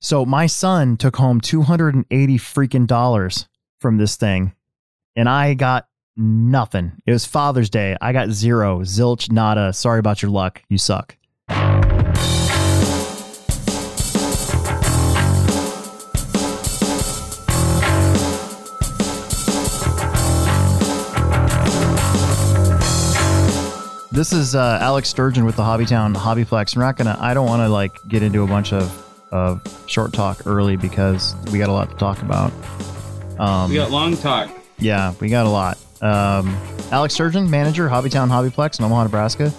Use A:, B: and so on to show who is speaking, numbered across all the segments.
A: So my son took home 280 freaking dollars from this thing, and I got nothing. It was Father's Day. I got zero, zilch, nada. Sorry about your luck. You suck. This is uh, Alex Sturgeon with the Hobbytown Hobbyplex. We're not gonna. I don't want to like get into a bunch of of short talk early because we got a lot to talk about. Um,
B: We got long talk.
A: yeah, we got a lot. Um, Alex Sturgeon, manager, Hobbytown Hobbyplex in Omaha, Nebraska,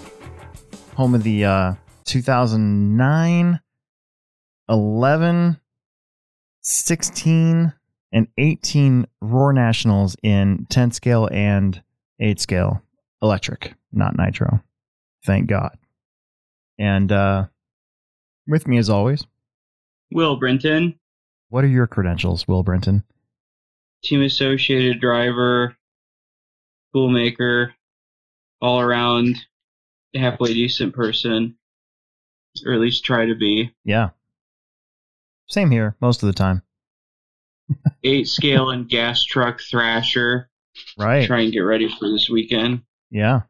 A: home of the uh, 2009, 11, 16, and 18 Roar Nationals in 10 scale and 8 scale electric, not nitro. Thank God. And uh, with me, as always,
B: Will Brinton,
A: what are your credentials, Will Brinton?
B: team associated driver, toolmaker, all around halfway decent person, or at least try to be.
A: Yeah. Same here, most of the time.
B: Eight scale and gas truck thrasher.
A: Right.
B: Try and get ready for this weekend.
A: Yeah.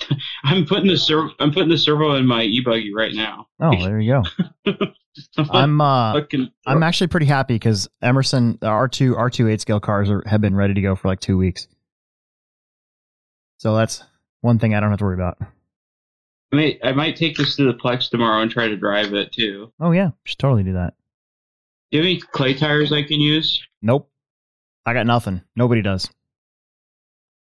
B: I'm putting the serv- I'm putting the servo in my e buggy right now.
A: Oh, there you go. I'm uh
B: fucking.
A: I'm actually pretty happy because Emerson the R2 R2 8 scale cars are, have been ready to go for like two weeks. So that's one thing I don't have to worry about.
B: I might I might take this to the Plex tomorrow and try to drive it too.
A: Oh yeah, should totally do that.
B: Do you have any clay tires I can use?
A: Nope. I got nothing. Nobody does.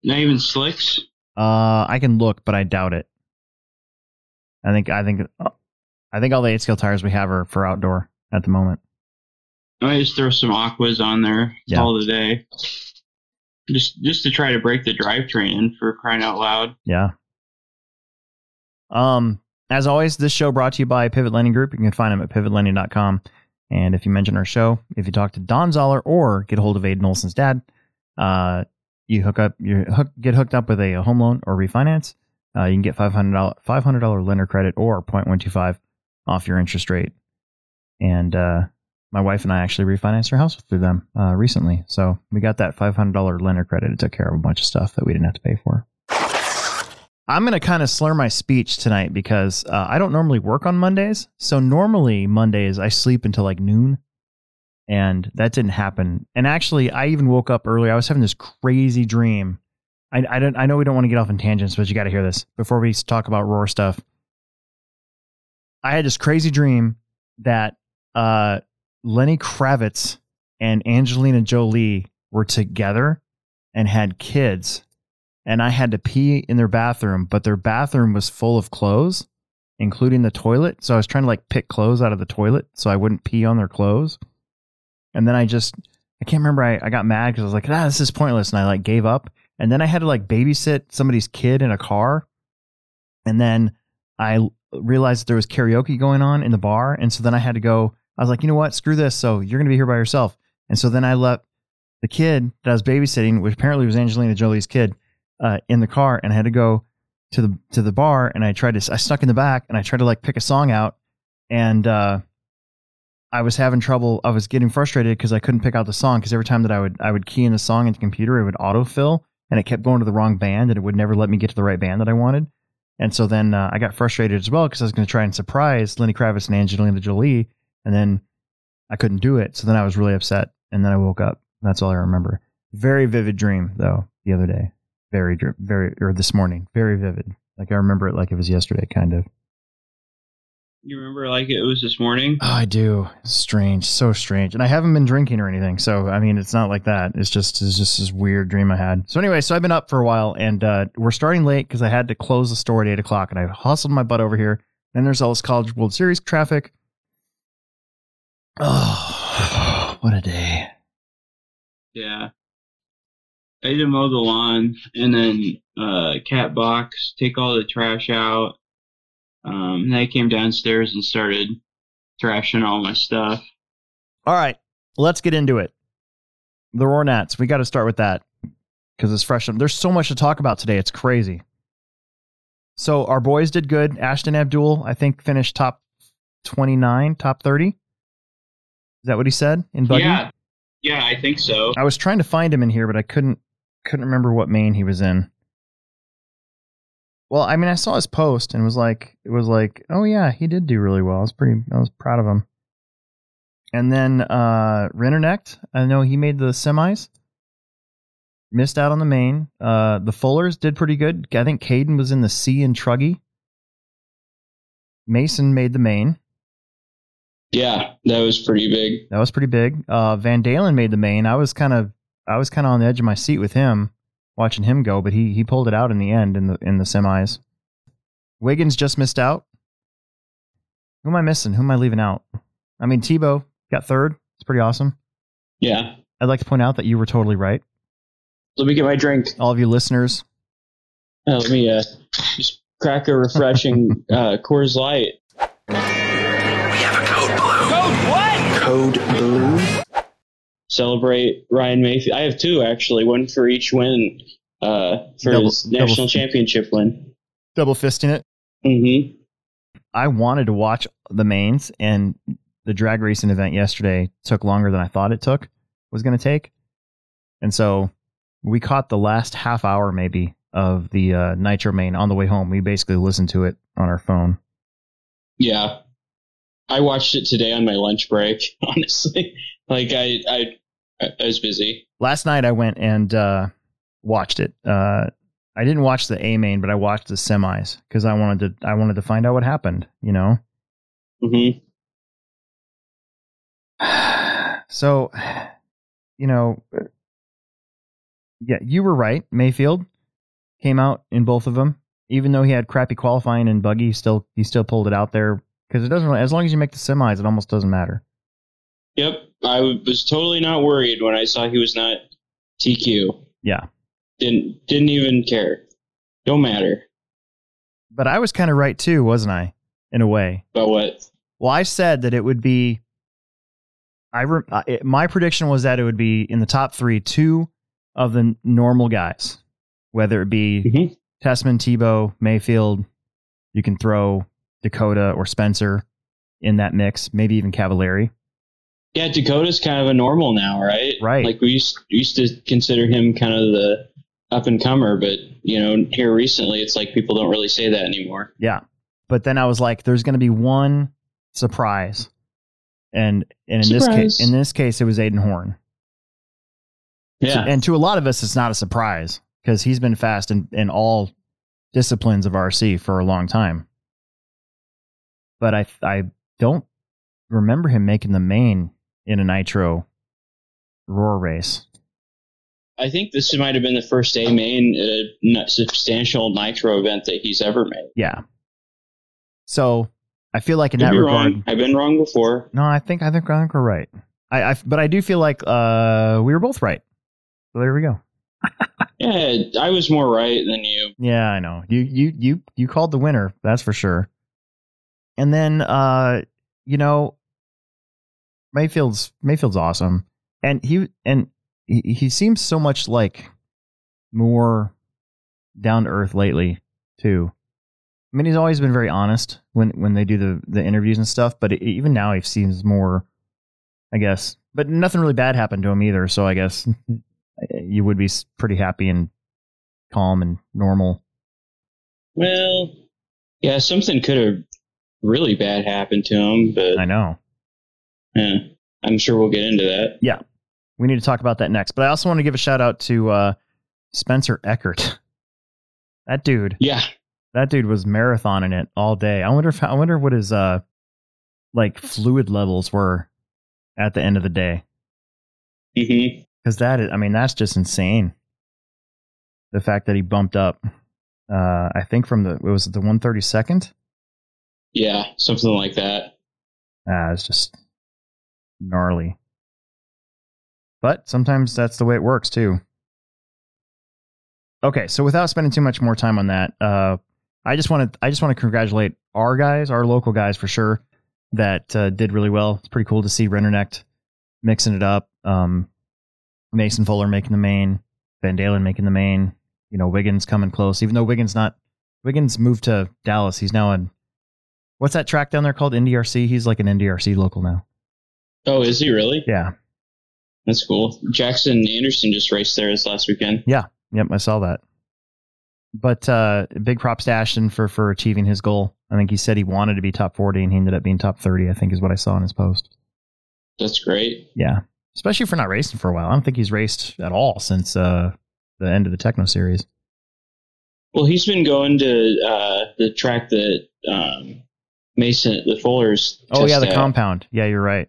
B: Not even slicks.
A: Uh I can look, but I doubt it. I think I think I think all the 8 scale tires we have are for outdoor at the moment.
B: I just throw some aquas on there.
A: Yeah.
B: Call it a day. Just just to try to break the drivetrain in for crying out loud.
A: Yeah. Um, as always, this show brought to you by Pivot Lending Group. You can find them at pivotlending.com. And if you mention our show, if you talk to Don Zoller or get a hold of Aiden Olson's dad, uh, you hook up, you hook, get hooked up with a, home loan or refinance. Uh, you can get $500, $500 lender credit or 0.125 off your interest rate. And, uh, my wife and I actually refinanced our house through them, uh, recently. So we got that $500 lender credit. It took care of a bunch of stuff that we didn't have to pay for. I'm going to kind of slur my speech tonight because uh, I don't normally work on Mondays. So normally Mondays I sleep until like noon, and that didn't happen. And actually, I even woke up early. I was having this crazy dream. I I don't I know we don't want to get off in tangents, but you got to hear this before we talk about roar stuff. I had this crazy dream that uh, Lenny Kravitz and Angelina Jolie were together and had kids and I had to pee in their bathroom, but their bathroom was full of clothes, including the toilet. So I was trying to like pick clothes out of the toilet so I wouldn't pee on their clothes. And then I just, I can't remember. I, I got mad because I was like, ah, this is pointless. And I like gave up. And then I had to like babysit somebody's kid in a car. And then I realized there was karaoke going on in the bar. And so then I had to go, I was like, you know what? Screw this. So you're going to be here by yourself. And so then I let the kid that I was babysitting, which apparently was Angelina Jolie's kid, uh, in the car and I had to go to the to the bar and I tried to I stuck in the back and I tried to like pick a song out and uh, I was having trouble I was getting frustrated because I couldn't pick out the song because every time that I would I would key in the song into the computer it would autofill and it kept going to the wrong band and it would never let me get to the right band that I wanted and so then uh, I got frustrated as well because I was going to try and surprise Lenny Kravitz and Angelina Jolie and then I couldn't do it. So then I was really upset and then I woke up. That's all I remember. Very vivid dream though the other day. Very very or this morning. Very vivid. Like i remember it like it was yesterday kind of
B: You remember like it was this morning?
A: oh, i do strange so strange and i haven't been drinking or anything so i mean it's not like that it's just it's just this weird dream i had so anyway so i've been up for a while and uh, we're starting late because i had to close the store at 8 o'clock and i hustled my butt over here then there's all this college world series traffic oh what a day
B: Yeah. I had to mow the lawn and then uh cat box, take all the trash out. Um and I came downstairs and started trashing all my stuff.
A: All right, let's get into it. The Roar Nats. We got to start with that because it's fresh. There's so much to talk about today. It's crazy. So our boys did good. Ashton Abdul, I think, finished top 29, top 30 Is that what he said in Buggy?
B: Yeah, yeah, I think so.
A: I was trying to find him in here, but I couldn't couldn't remember what main he was in. Well, I mean, I saw his post and was like, it was like, oh yeah, he did do really well. I was pretty, I was proud of him. And then uh Rinderknecht, I know he made the semis. Missed out on the main. Uh the Fullers did pretty good. I think Caden was in the C and Truggy. Mason made the main.
B: Yeah, that was pretty big.
A: That was pretty big. Uh, Van Dalen made the main. I was kind of I was kind of on the edge of my seat with him, watching him go, but he he pulled it out in the end in the in the semis. Wiggins just missed out. Who am I missing? Who am I leaving out? I mean, Tebo got third. It's pretty awesome.
B: Yeah.
A: I'd like to point out that you were totally right.
B: Let me get my drink.
A: All of you listeners,
B: Uh, let me uh, just crack a refreshing uh, Coors Light.
C: We have a Code Blue.
B: Celebrate Ryan Maifield. I have two actually, one for each win uh, for
A: Double-
B: his national
A: double-
B: championship win.
A: double fisting it.
B: hmm
A: I wanted to watch the mains, and the drag racing event yesterday took longer than I thought it took was going to take, and so we caught the last half hour maybe of the uh, Nitro main on the way home. We basically listened to it on our phone.
B: Yeah, I watched it today on my lunch break. Honestly, like I, I, I was busy.
A: Last night I went and uh, watched it. Uh, I didn't watch the A main, but I watched the semis because I wanted to. I wanted to find out what happened. You know.
B: hmm
A: so, you know, yeah, you were right. Maifield came out in both of them, even though he had crappy qualifying and buggy. He still he still pulled it out there because it doesn't. Really, as long as you make the semis, it almost doesn't matter.
B: Yep, I was totally not worried when I saw he was not TQ.
A: Yeah,
B: Didn't didn't even care. Don't matter
A: but I was kind of right too, wasn't I? In a way.
B: about what.
A: Well, I said that it would be. I re, uh, it, my prediction was that it would be in the top three, two of the normal guys, whether it be
B: Mhm.
A: Tessmann, Tebo, Maifield. You can throw Dakota or Spencer in that mix, maybe even Cavalieri.
B: Yeah, Dakota's kind of a normal now, right?
A: Right.
B: Like we used we used to consider him kind of the up and comer, but you know, here recently, it's like people don't really say that anymore.
A: Yeah, but then I was like, "There's going to be one surprise," and and in this case, in this case, it was Aiden Horn.
B: Yeah,
A: and to a lot of us, it's not a surprise because he's been fast in, in all disciplines of RC for a long time. But I I don't remember him making the main in a nitro roar race.
B: I think this might have been the first A main n- substantial nitro event that he's ever made.
A: Yeah. So I feel like in
B: Could
A: that regard,
B: wrong. I've been wrong before.
A: no, I think I think I think we're right. I, I but I do feel like uh we were both right. So there we go.
B: Yeah, I was more right than you.
A: Yeah, I know. You you you you called the winner, that's for sure. And then uh you know Maifield's Maifield's awesome. And he and he, he seems so much like more down to earth lately too. I mean, he's always been very honest when when they do the the interviews and stuff, but it, even now he seems more I guess. But nothing really bad happened to him either, so I guess you would be pretty happy and calm and normal.
B: Well, yeah, something could have really bad happened to him, but
A: I know.
B: Yeah, I'm sure we'll get into that. Yeah.
A: We need to talk about that next. But I also want to give a shout out to uh, Spencer Eckert. That dude,
B: Yeah,
A: that dude was marathoning it all day. I wonder if I wonder what his uh like fluid levels were at the end of the day.
B: hmm
A: Because that is, I mean, that's just insane. The fact that he bumped up, uh, I think from the it was the one thirty second.
B: yeah, something like that.
A: Ah, it's just gnarly. But sometimes that's the way it works too. Okay, so without spending too much more time on that, uh, I just want to I just want to congratulate our guys, our local guys for sure, that uh, did really well. It's pretty cool to see Rinderknecht mixing it up. Um, Mason Fuller making the main, Van Dalen making the main. You know, Wiggins coming close, even though Wiggins not Wiggins moved to Dallas. He's now in what's that track down there called? NDRC. He's like an NDRC local now.
B: Oh, is he really?
A: Yeah.
B: That's cool. Jackson Anderson just raced there this last weekend.
A: Yeah. Yep. I saw that. But uh, big props to Ashton for for achieving his goal. I think he said he wanted to be top 40 and he ended up being top 30, I think is what I saw in his post.
B: That's great.
A: Yeah. Especially for not racing for a while. I don't think he's raced at all since uh, the end of the Techno series.
B: Well, he's been going to uh, the track that um, Mason, the Fullers.
A: Oh, yeah, the compound. Yeah, you're right.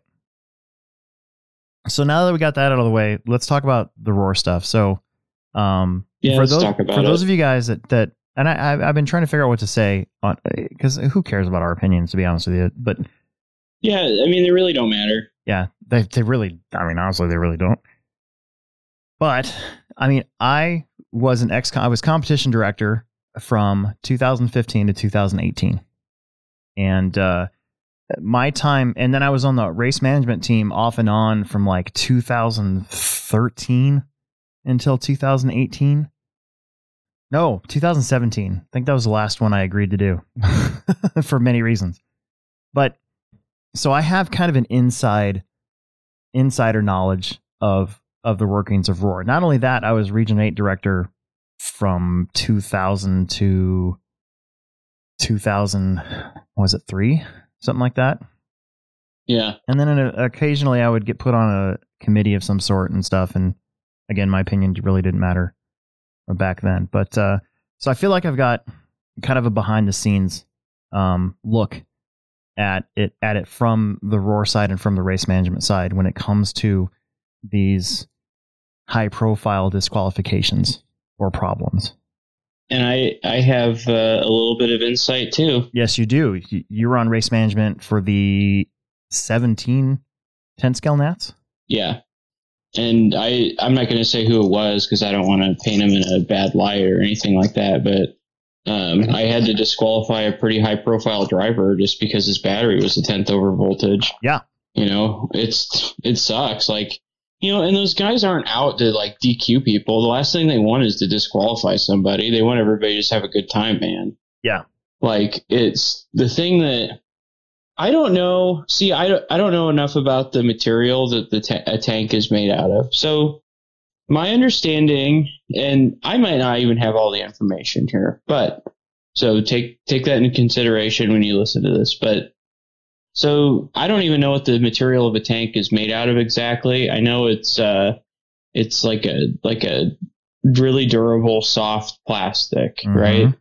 A: So now that we got that out of the way, let's talk about the Roar stuff. So, um,
B: Yeah,
A: for those for those of you guys that that and I I've- I've been trying to figure out what to say on because who cares about our opinions to be honest with you, but
B: Yeah, I mean, they really don't matter.
A: yeah, they they really I mean honestly they really don't. But I mean I was an ex I was competition director from 2015 to 2018, and uh, my time and then I was on the race management team off and on from like 2013 until 2018. No, 2017. I think that was the last one I agreed to do for many reasons. But so I have kind of an inside insider knowledge of of the workings of Roar. Not only that, I was Region 8 director from 2000 to 2000 was it 3? Something like that.
B: Yeah.
A: And then uh, occasionally I would get put on a committee of some sort and stuff. And again, my opinion really didn't matter back then. But uh, so I feel like I've got kind of a behind the scenes um, look at it at it from the roar side and from the race management side when it comes to these high profile disqualifications or problems.
B: And I, I have uh, a little bit of insight too.
A: Yes, you do. You- were on race management for the 17 10 scale Nats.
B: Yeah. And I, I'm not going to say who it was because I don't want to paint him in a bad light or anything like that. But um, I had to disqualify a pretty high profile driver just because his battery was a tenth over voltage.
A: Yeah.
B: You know, it's it sucks. Like, you know, and those guys aren't out to like DQ people. The last thing they want is to disqualify somebody. They want everybody to just have a good time, man.
A: Yeah.
B: Like it's the thing that I don't know. See, I don't, I don't know enough about the material that the ta- a tank is made out of. So my understanding, and I might not even have all the information here, but so take take that into consideration when you listen to this. But so I don't even know what the material of a tank is made out of exactly. I know it's uh it's like a like a really durable soft plastic,
A: Mhm.
B: right?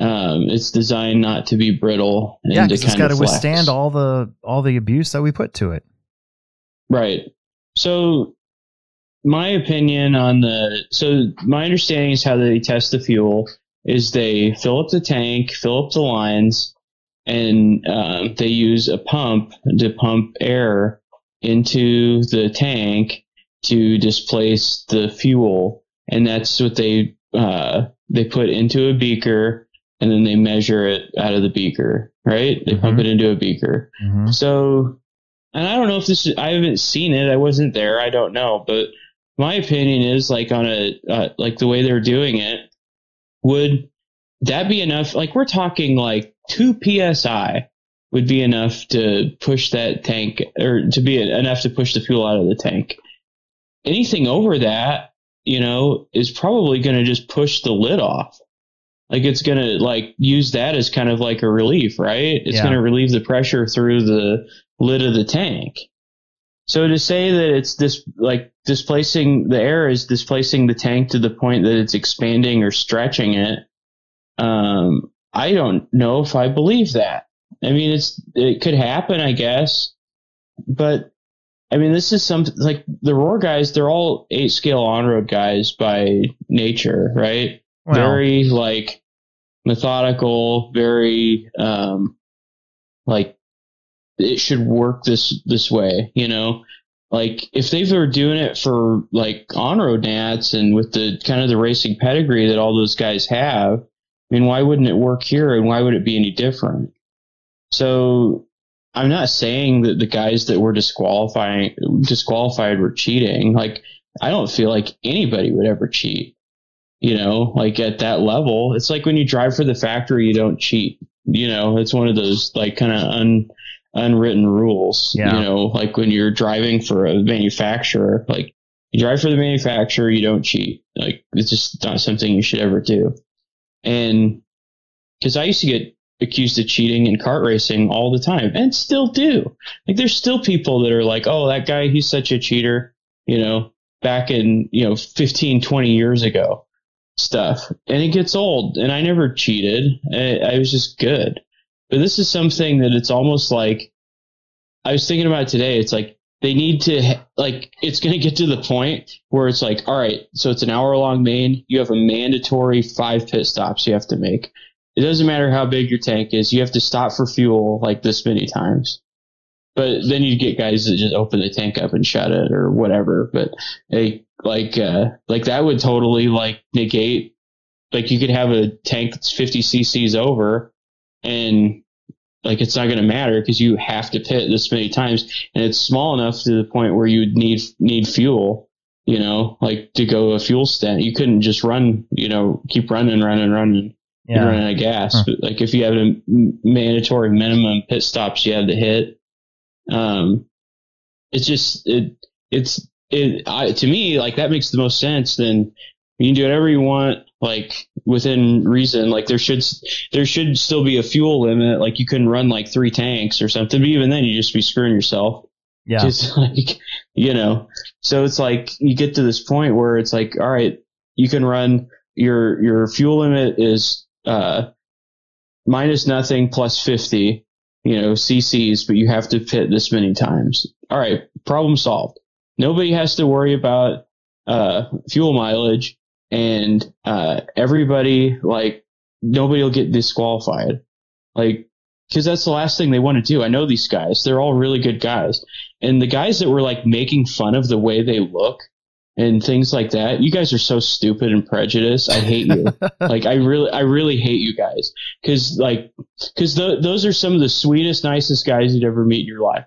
B: Um, it's designed not to be brittle and
A: Yeah,
B: to
A: it's got to withstand all the all the abuse that we put to it.
B: Right. So my opinion on the so my understanding is how they test the fuel is they fill up the tank, fill up the lines, and um, they use a pump to pump air into the tank to displace the fuel, and that's what they uh, they put into a beaker, and then they measure it out of the beaker. Right? They pump
A: Mhm.
B: it into a beaker.
A: Mhm.
B: So, and I don't know if this is, I haven't seen it. I wasn't there. I don't know. But my opinion is like on a, uh, like the way they're doing it, would that be enough? Like we're talking like two PSI would be enough to push that tank or to be enough to push the fuel out of the tank. Anything over that, you know, is probably going to just push the lid off. Like it's going to like use that as kind of like a relief, right? It's
A: Yeah.
B: going to relieve the pressure through the lid of the tank. So to say that it's this like displacing the air is displacing the tank to the point that it's expanding or stretching it, um, I don't know if I believe that. I mean, it's it could happen, I guess, but I mean, this is some like the roar guys. They're all eight scale on road guys by nature, right? Very like methodical, very um like it should work this this way, you know. Like if they were doing it for like on road nats and with the kind of the racing pedigree that all those guys have, I mean, why wouldn't it work here and why would it be any different? So I'm not saying that the guys that were disqualifying disqualified were cheating. Like I don't feel like anybody would ever cheat. You know, like at that level, it's like when you drive for the factory, you don't cheat. You know, it's one of those like kind of un unwritten rules.
A: Yeah.
B: You know, like when you're driving for a manufacturer, like you drive for the manufacturer, you don't cheat. Like it's just not something you should ever do. And because I used to get accused of cheating in kart racing all the time and still do. Like there's still people that are like, oh, that guy, he's such a cheater, you know, back in, you know, 15, 20 years ago stuff. And it gets old. And I never cheated. I, I was just good. But this is something that it's almost like I was thinking about today. It's like they need to like it's going to get to the point where it's like, all right, so it's an hour long main. You have a mandatory five pit stops you have to make. It doesn't matter how big your tank is. You have to stop for fuel like this many times. But then you get guys that just open the tank up and shut it or whatever. But hey, like uh, like that would totally like negate. Like you could have a tank that's 50 cc's over, and like it's not going to matter because you have to pit this many times, and it's small enough to the point where you need need fuel. You know, like to go a fuel stent, you couldn't just run. You know, keep running, running, running. Yeah. Running out of gas. Huh. But like if you have a mandatory minimum pit stops you have to hit, um, it's just it it's it I, to me like that makes the most sense. Then you can do whatever you want, like within reason. Like there should there should still be a fuel limit. Like you couldn't run like three tanks or something. But even then, you just be screwing yourself.
A: Yeah.
B: Just like you know. So it's like you get to this point where it's like, all right, you can run your your fuel limit is uh minus nothing plus fifty you know, CCs, but you have to pit this many times. All right, problem solved. Nobody has to worry about uh, fuel mileage, and uh, everybody like nobody will get disqualified. Like, because that's the last thing they want to do. I know these guys; they're all really good guys, and the guys that were like making fun of the way they look and things like that. You guys are so stupid and prejudiced. I hate you. like I really, I really hate you guys because like because th- those are some of the sweetest, nicest guys you'd ever meet in your life.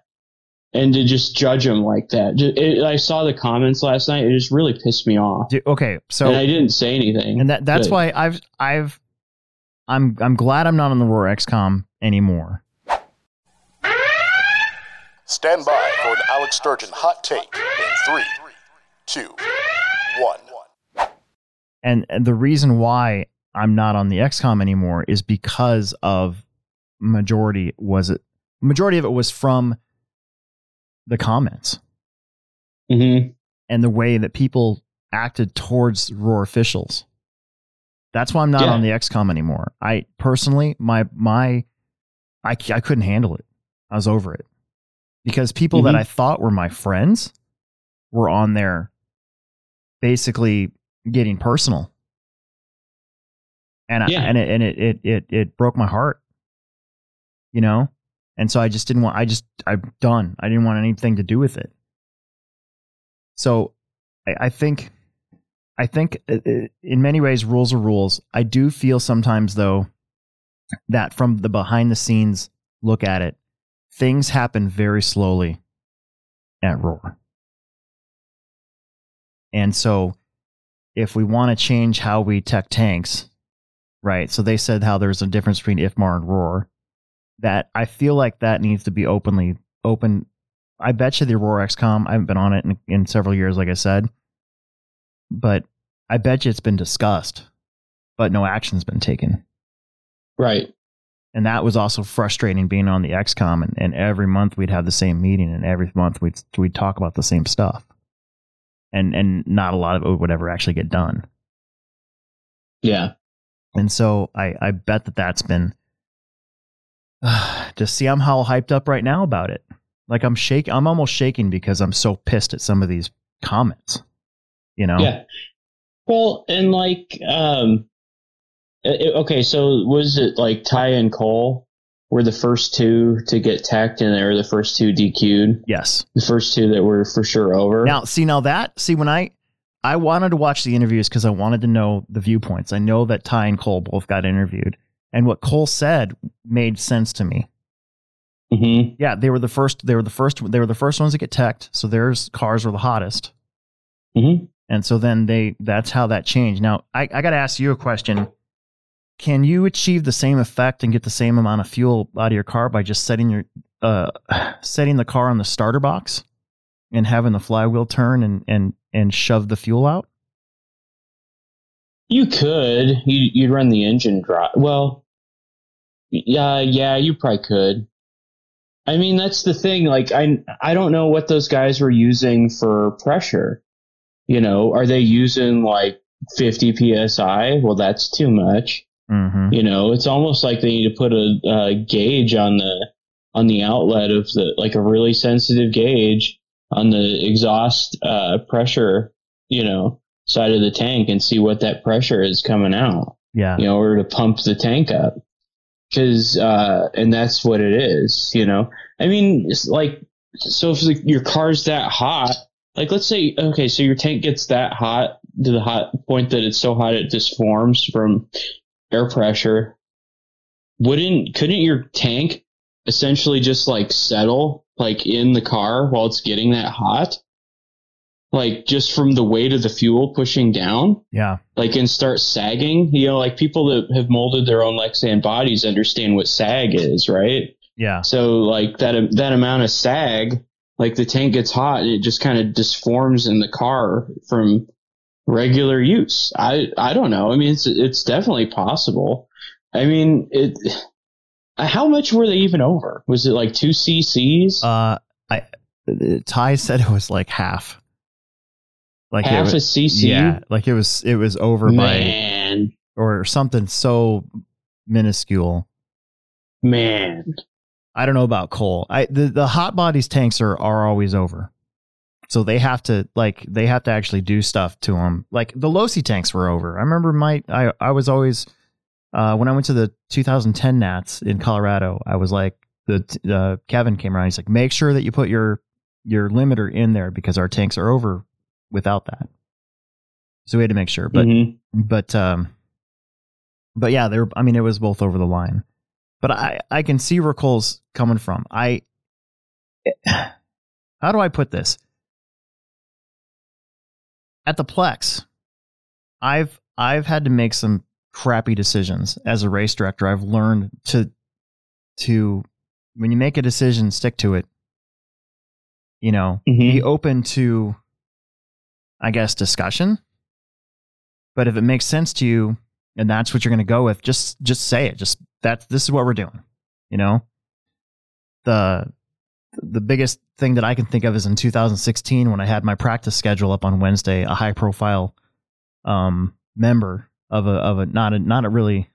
B: And to just judge them like that, it, I saw the comments last night. It just really pissed me off.
A: Dude, okay, so
B: and I didn't say anything,
A: and that that's but, why I've I've I'm I'm glad I'm not on the Roar ExCom anymore.
D: Stand by for an Alex Sturgeon hot take in three, two, one.
A: And, and the reason why I'm not on the ExCom anymore is because of majority was it majority of it was from the comments
B: mm-hmm.
A: and the way that people acted towards Roar officials. That's why I'm not yeah. on the ExCom anymore. I personally, my my, I I couldn't handle it. I was over it because people mm-hmm. that I thought were my friends were on there basically getting personal. And yeah. I, and it and it, it it it broke my heart. You know? And so I just didn't want I just I'm done. I didn't want anything to do with it. So I, I think I think uh, uh, in many ways rules are rules. I do feel sometimes though that from the behind the scenes look at it, things happen very slowly at Roar. And so if we want to change how we tech tanks, right? So they said how there's a difference between IFMAR and ROAR. That I feel like that needs to be openly open. I bet you the ROAR ExCom, I haven't been on it in, in several years, like I said, but I bet you it's been discussed, but no action's been taken.
B: Right.
A: And that was also frustrating being on the ExCom, and, and every month we'd have the same meeting, and every month we'd we'd talk about the same stuff and and not a lot of it would ever actually get done.
B: Yeah.
A: And so I I bet that that's been just see I'm how hyped up right now about it. Like I'm shake I'm almost shaking because I'm so pissed at some of these comments. You know?
B: Yeah. Well, and like um it, okay, so was it like Ty and Cole were the first two to get teched and they were the first two DQ'd.
A: Yes.
B: The first two that were for sure over.
A: Now, see, now that, see, when I, I wanted to watch the interviews because I wanted to know the viewpoints. I know that Ty and Cole both got interviewed, and what Cole said made sense to me.
B: Mm-hmm.
A: Yeah, they were the first. They were the first. They were the first ones to get teched, so their cars were the hottest.
B: Mm-hmm.
A: And so then they. That's how that changed. Now I, I got to ask you a question can you achieve the same effect and get the same amount of fuel out of your car by just setting your uh, setting the car on the starter box and having the flywheel turn and and and shove the fuel out?
B: You could. You, you'd run the engine dry. Well, yeah, yeah, you probably could. I mean, that's the thing. Like, I I don't know what those guys were using for pressure. You know, are they using like 50 psi? Well, that's too much.
A: Mm-hmm.
B: You know, it's almost like they need to put a, a gauge on the on the outlet of the like a really sensitive gauge on the exhaust uh, pressure. You know, side of the tank and see what that pressure is coming out.
A: Yeah.
B: You know, in order to pump the tank up. Cause, uh, and that's what it is, you know? I mean, it's like, so if the, your car's that hot, like let's say, okay, so your tank gets that hot to the hot point that it's so hot it just forms from air pressure. Wouldn't, couldn't your tank essentially just like settle like in the car while it's getting that hot? Like just from the weight of the fuel pushing down,
A: Yeah.
B: like and start sagging. You know, like people that have molded their own Lexan bodies understand what sag is, right?
A: Yeah.
B: So like that that amount of sag, like the tank gets hot, and it just kind of disforms in the car from regular use. I I don't know. I mean, it's it's definitely possible. I mean, it. How much were they even over? Was it like two CCs?
A: Uh, I Ty said it was like half. Like
B: Half
A: it
B: a CC?
A: Yeah, like it was it was over
B: man,
A: by or something so minuscule.
B: man.
A: I don't know about Cole. I the, the hot bodies tanks are are always over. So they have to like they have to actually do stuff to them. Like the Losi tanks were over. I remember my I I was always uh, when I went to the 2010 Nats in Colorado. I was like the uh, Kevin came around. He's like, make sure that you put your your limiter in there because our tanks are over without that. So we had to make sure. But
B: Mhm.
A: but um but yeah there i mean it was both over the line but i i can see where cole's coming from i how do i put this at the plex i've i've had to make some crappy decisions as a race director i've learned to to when you make a decision stick to it you know
B: Mhm.
A: be open to i guess discussion. But if it makes sense to you and that's what you're going to go with just just say it. Just that this is what we're doing you know? The the biggest thing that i can think of is in 2016 when i had my practice schedule up on wednesday a high profile um member of a of a not a not a really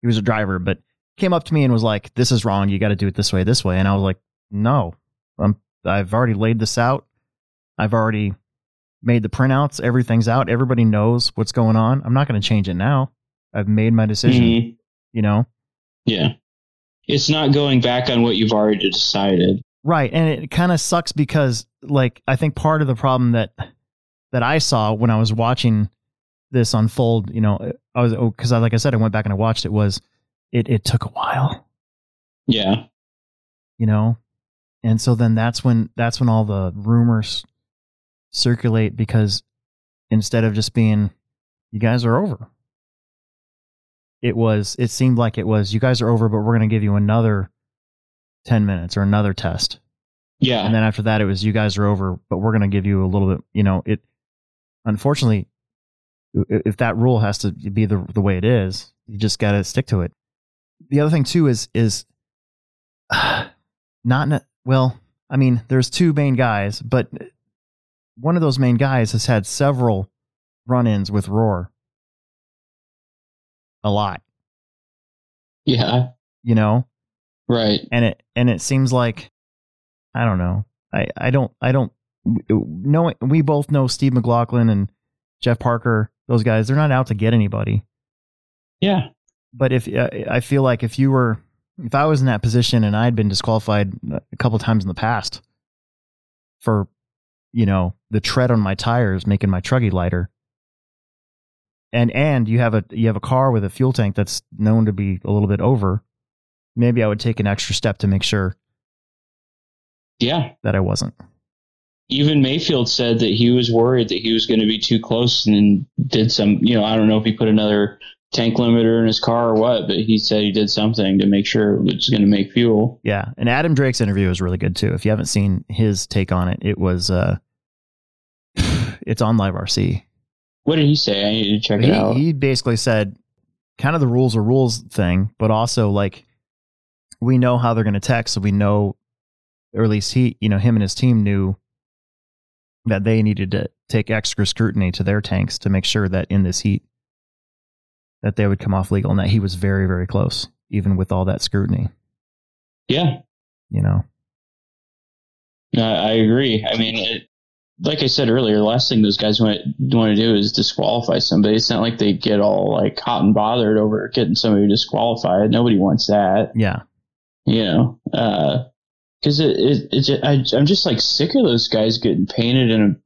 A: he was a driver but came up to me and was like this is wrong. You got to do it this way this way. And i was like no. I'm i've already laid this out. I've already made the printouts everything's out everybody knows what's going on i'm not going to change it now i've made my decision
B: Mhm.
A: you know
B: Yeah. It's not going back on what you've already decided.
A: Right, and it kind of sucks because like I think part of the problem that that I saw when I was watching this unfold, you know, I was because I like I said I went back and I watched it was it it took a while,
B: Yeah.
A: you know. And so then that's when that's when all the rumors circulate because instead of just being you guys are over. It was it seemed like it was you guys are over but we're going to give you another 10 minutes or another test.
B: Yeah.
A: and then after that it was you guys are over but we're going to give you a little bit you know it unfortunately if that rule has to be the the way it is you just got to stick to it the other thing too is is not ne- well i mean there's two main guys but one of those main guys has had several run-ins with roar a lot
B: yeah.
A: you know
B: Right.
A: and it and it seems like I don't know. I I don't I don't know. We both know Steve McLaughlin and Jeff Parker. Those guys, they're not out to get anybody.
B: Yeah.
A: But if uh, I feel like if you were, if I was in that position and I had been disqualified a couple times in the past for, you know, the tread on my tires making my truggy lighter, and and you have a you have a car with a fuel tank that's known to be a little bit over, maybe I would take an extra step to make sure
B: Yeah.
A: that I wasn't.
B: Even Maifield said that he was worried that he was going to be too close and did some, you know, I don't know if he put another tank limiter in his car or what, but he said he did something to make sure it was going to make fuel.
A: Yeah, and Adam Drake's interview was really good too. If you haven't seen his take on it, it was uh, it's on Live RC.
B: What did he say? I need to check
A: he,
B: it out.
A: He basically said kind of the rules are rules thing, but also like we know how they're going to text, so we know, or at least he, you know, him and his team knew that they needed to take extra scrutiny to their tanks to make sure that in this heat that they would come off legal, and that he was very, very close, even with all that scrutiny.
B: Yeah,
A: you know.
B: I, I agree. I mean, it, like I said earlier, the last thing those guys want want to do is disqualify somebody. It's not like they get all like hot and bothered over getting somebody disqualified. Nobody wants that.
A: Yeah.
B: You know, because uh, it, it, it I, I'm just like sick of those guys getting painted in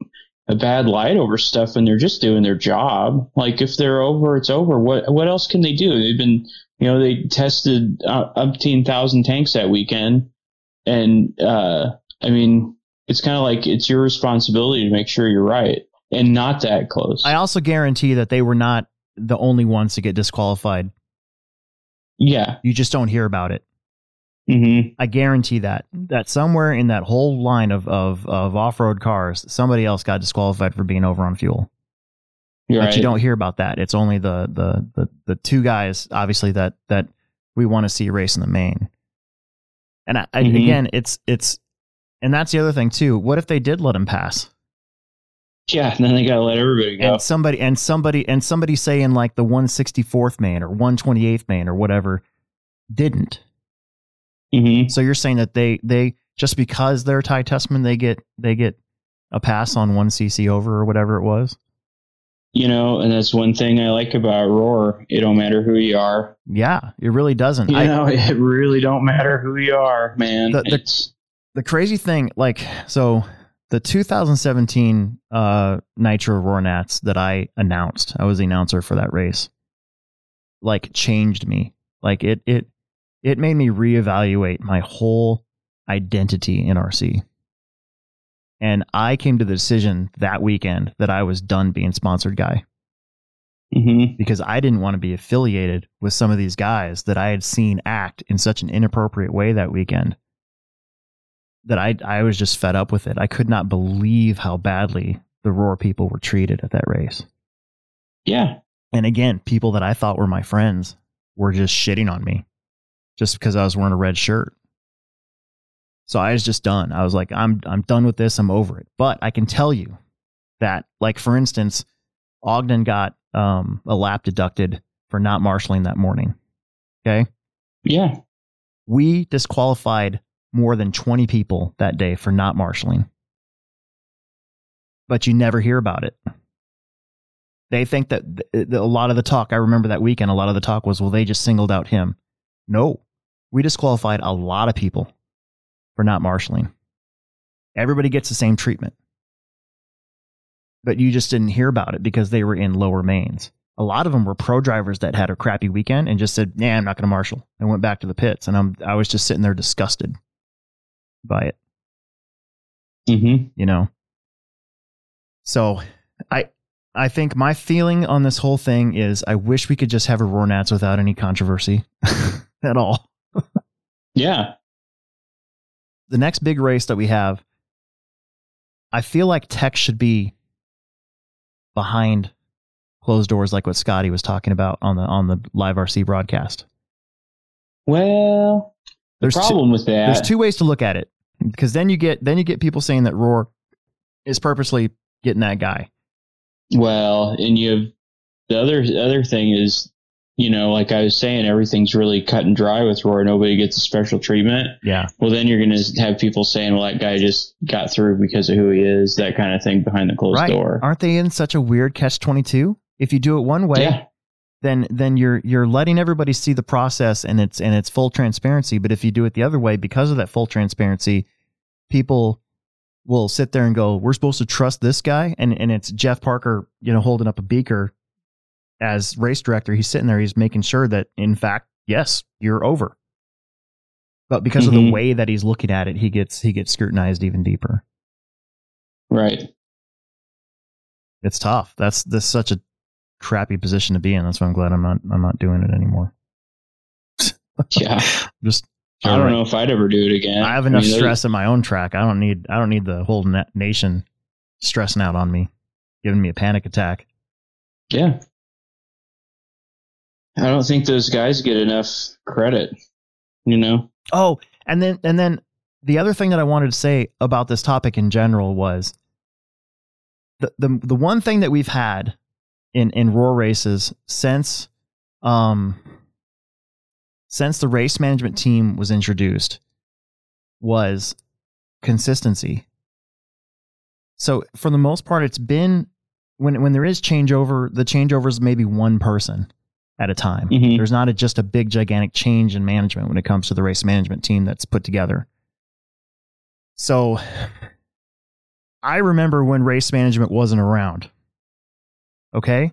B: a, bad light over stuff when they're just doing their job. Like if they're over, it's over. What what else can they do? They've been, you know, they tested uh, umpteen thousand tanks that weekend, and uh, I mean, it's kind of like it's your responsibility to make sure you're right and not that close.
A: I also guarantee that they were not the only ones to get disqualified.
B: Yeah.
A: You just don't hear about it.
B: Mm-hmm.
A: I guarantee that that somewhere in that whole line of of, of off road cars, somebody else got disqualified for being over on fuel. But you don't hear about that. It's only the the the, the two guys, obviously that that we want to see race in the main. And I, I,
B: Mhm.
A: again, it's it's and that's the other thing too. What if they did let him pass?
B: Yeah, and then they gotta let everybody go.
A: And somebody and somebody and somebody say in like the 164th main or 128th main or whatever didn't.
B: Mm-hmm.
A: So you're saying that they they just because they're Ty Tessmann they get they get a pass on one CC over or whatever it was.
B: You know, and that's one thing I like about Roar. It don't matter who you are.
A: Yeah, it really doesn't.
B: You
A: I,
B: know, it really don't matter who you are, man.
A: The- the- the crazy thing, like, so the 2017 uh, Nitro Roar Nats that I announced, I was the announcer for that race, like, changed me. Like, it, it, it made me reevaluate my whole identity in RC. And I came to the decision that weekend that I was done being sponsored guy
B: mhm.
A: because I didn't want to be affiliated with some of these guys that I had seen act in such an inappropriate way that weekend that I I was just fed up with it. I could not believe how badly the Roar people were treated at that race.
B: yeah,
A: And again, people that I thought were my friends were just shitting on me just because I was wearing a red shirt. So I was just done. I was like, I'm I'm done with this. I'm over it. But I can tell you that, like for instance, Ogden got um, a lap deducted for not marshaling that morning. Okay,
B: yeah.
A: we disqualified more than 20 people that day for not marshaling. But you never hear about it. They think that th- th- a lot of the talk, I remember that weekend, a lot of the talk was, well, they just singled out him. No, we disqualified a lot of people for not marshaling. Everybody gets the same treatment. But you just didn't hear about it because they were in lower mains. A lot of them were pro drivers that had a crappy weekend and just said, "Nah, I'm not going to marshal," and went back to the pits. And I'm I was just sitting there disgusted by it,
B: Mm-hmm.
A: you know. So, I I think my feeling on this whole thing is I wish we could just have a Roar Nats without any controversy at all.
B: Yeah.
A: the next big race that we have, I feel like tech should be behind closed doors, like what Scotty was talking about on the on the live RC broadcast.
B: Well, the
A: There's two,
B: problem with that.
A: there's two ways to look at it because then you get then you get people saying that Roar is purposely getting that guy.
B: Well, and you have the other other thing is, you know, like I was saying, everything's really cut and dry with Roar. Nobody gets a special treatment.
A: Yeah,
B: Well, then you're going to have people saying, "Well, that guy just got through because of who he is," that kind of thing behind the closed
A: right.
B: door.
A: Aren't they in such a weird catch twenty two? If you do it one way,
B: Yeah,
A: then then you're you're letting everybody see the process and it's and it's full transparency. But if you do it the other way, because of that full transparency, people will sit there and go, "We're supposed to trust this guy," and and it's Jeff Parker, you know, holding up a beaker as race director. He's sitting there, he's making sure that in fact, yes, you're over. But because of the
B: Mhm.
A: way that he's looking at it, he gets he gets scrutinized even deeper.
B: right.
A: It's tough. That's that's such a crappy position to be in. That's why I'm glad I'm not I'm not doing it anymore.
B: Yeah.
A: Just
B: I don't know if I'd ever do it again.
A: I have enough
B: mean,
A: stress in my own track. I don't need I don't need the whole na- nation stressing out on me, giving me a panic attack.
B: Yeah. I don't think those guys get enough credit. You know?
A: Oh, and then and then the other thing that I wanted to say about this topic in general was the the the one thing that we've had in in roar races since um since the race management team was introduced was consistency. So for the most part it's been when when there is changeover, the changeover is maybe one person at a time.
B: Mhm.
A: There's not a, just a big gigantic change in management when it comes to the race management team that's put together. So I remember when race management wasn't around. Okay?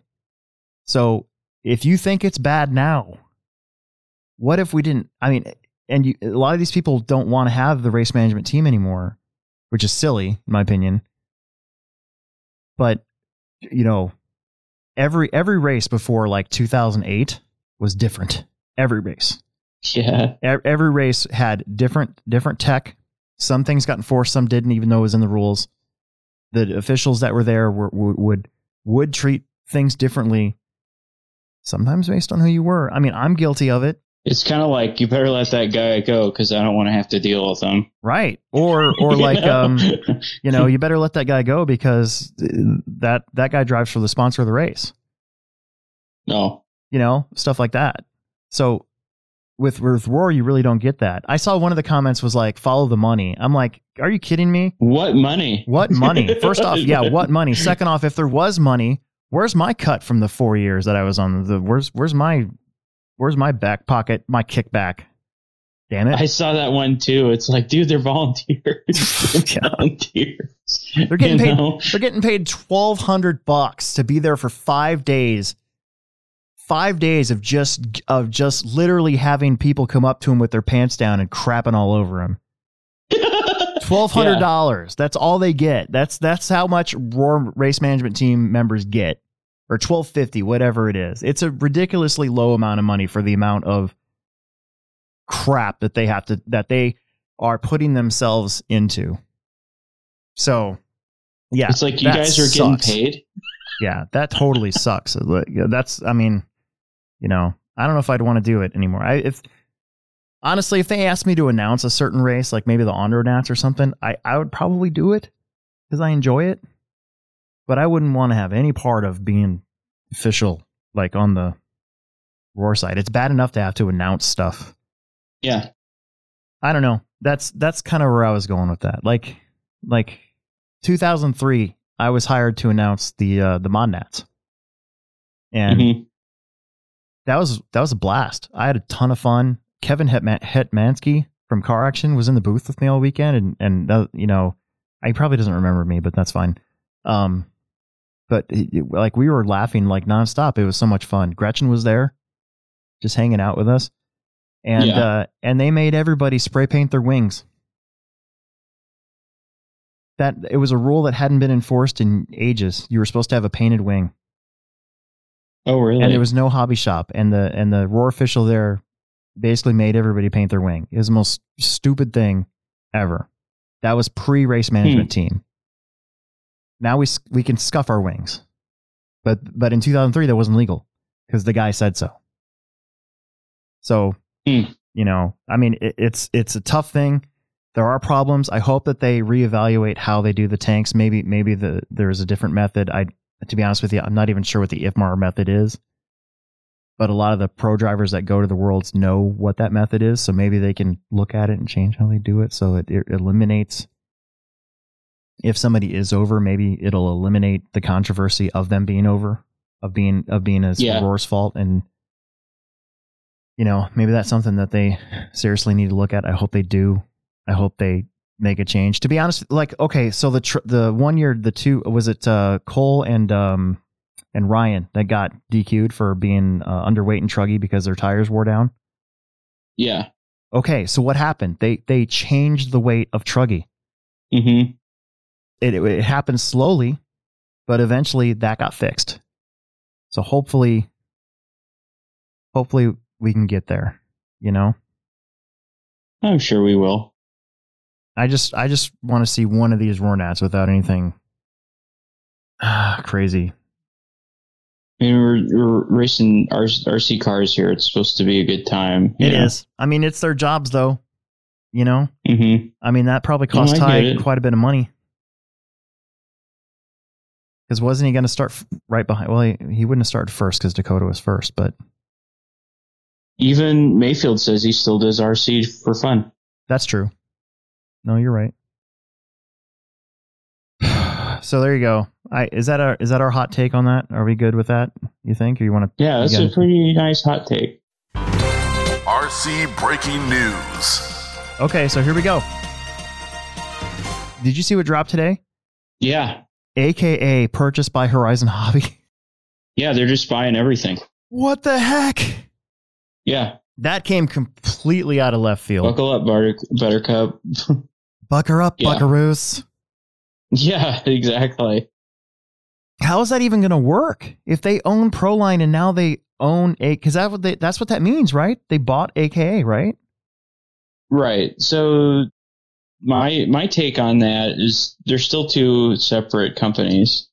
A: So if you think it's bad now, what if we didn't I mean and you, a lot of these people don't want to have the race management team anymore, which is silly in my opinion. But you know, every every race before like 2008 was different. Every race,
B: Yeah.
A: Every race had different different tech. Some things got enforced, some didn't, even though it was in the rules. The officials that were there were, would would would treat things differently. Sometimes based on who you were. I mean, I'm guilty of it,
B: It's kind of like you better let that guy go because I don't want to have to deal with him.
A: right? Or or like
B: know?
A: um, you know, you better let that guy go because that that guy drives for the sponsor of the race.
B: no.
A: you know, stuff like that. So with with Roar, you really don't get that. I saw one of the comments was like, "Follow the money." I'm like, "Are you kidding me?
B: What money?
A: What money? First off, yeah, what money? Second off, if there was money, where's my cut from the four years that I was on the? Where's where's my where's my back pocket, my kickback? Damn it!
B: I saw that one too. It's like, dude, they're volunteers. They're
A: Yeah.
B: volunteers.
A: They're getting
B: You
A: paid.
B: know?
A: They're getting paid twelve hundred bucks to be there for five days. Five days of just of just literally having people come up to him with their pants down and crapping all over him. Twelve hundred dollars. That's all they get. That's that's how much Roar race management team members get, or twelve fifty, whatever it is. It's a ridiculously low amount of money for the amount of crap that they have to that they are putting themselves into. So, yeah,
B: It's like you guys are getting paid.
A: Yeah, that totally sucks. Uh, that's, I mean, you know, I don't know if I'd want to do it anymore. I if honestly, if they asked me to announce a certain race, like maybe the on-road Nats or something, I I would probably do it because I enjoy it. But I wouldn't want to have any part of being official, like on the roar side. It's bad enough to have to announce stuff.
B: Yeah.
A: I don't know. That's that's kind of where I was going with that. Like like 2003, I was hired to announce the uh, the Mod Nats, and
B: Mhm.
A: that was that was a blast. I had a ton of fun. Kevin Hetman- Hetmanski from Car Action was in the booth with me all weekend, and and uh, you know, he probably doesn't remember me, but that's fine. Um, but he- like we were laughing like nonstop. It was so much fun. Gretchen was there, just hanging out with us, and
B: Yeah.
A: uh, and they made everybody spray paint their wings. That it was a rule that hadn't been enforced in ages. You were supposed to have a painted wing
B: Oh, really?
A: and there was no hobby shop and the and the roar official there basically made everybody paint their wing it was the most stupid thing ever that was pre race management team now we we can scuff our wings. But but in 2003 that wasn't legal because the guy said so. So
B: Hmm.
A: you know i mean it, it's it's a tough thing. There are problems. I hope that they reevaluate how they do the tanks. Maybe maybe the there's a different method. I to be honest with you, I'm not even sure what the IFMAR method is. But a lot of the pro drivers that go to the worlds know what that method is, so maybe they can look at it and change how they do it so it, it eliminates if somebody is over, maybe it'll eliminate the controversy of them being over, of being of being a
B: Yeah.
A: Roar's fault and you know, maybe that's something that they seriously need to look at. I hope they do. I hope they make a change. To be honest, like okay, so the tr- the one year, the two was it uh, Cole and um and Ryan that got DQ'd for being uh, underweight and truggy because their tires wore down.
B: yeah.
A: Okay, so what happened? They they changed the weight of truggy.
B: Mm-hmm.
A: It, it it happened slowly, but eventually that got fixed. So hopefully, hopefully we can get there. You know,
B: I'm sure we will.
A: I just I just want to see one of these Roar Nats without anything ah, crazy.
B: I mean, we're, we're racing RC cars here. It's supposed to be a good time.
A: It know? is. I mean, it's their jobs, though. You know.
B: Mm-hmm.
A: I mean, that probably cost no, Ty quite a bit of money. Because wasn't he going to start right behind? Well, he, he wouldn't have started first because Dakota was first, but
B: even Maifield says he still does RC for fun.
A: That's true. No, you're right. so there you go. I is that our is that our hot take on that? Are we good with that? You think? Or you want
B: to? Yeah, that's a pretty nice hot take.
D: RC breaking news.
A: Okay, so here we go. Did you see what dropped today?
B: Yeah.
A: AKA purchased by Horizon Hobby.
B: Yeah, they're just buying everything.
A: What the heck?
B: Yeah.
A: That came completely out of left field.
B: Buckle up, Butter- Buttercup.
A: Bucker up, yeah. Buckaroos.
B: Yeah, exactly.
A: How is that even going to work if they own Proline and now they own a? Because that what that's what that means, right? They bought AKA, right?
B: Right. So my my take on that is they're still two separate companies.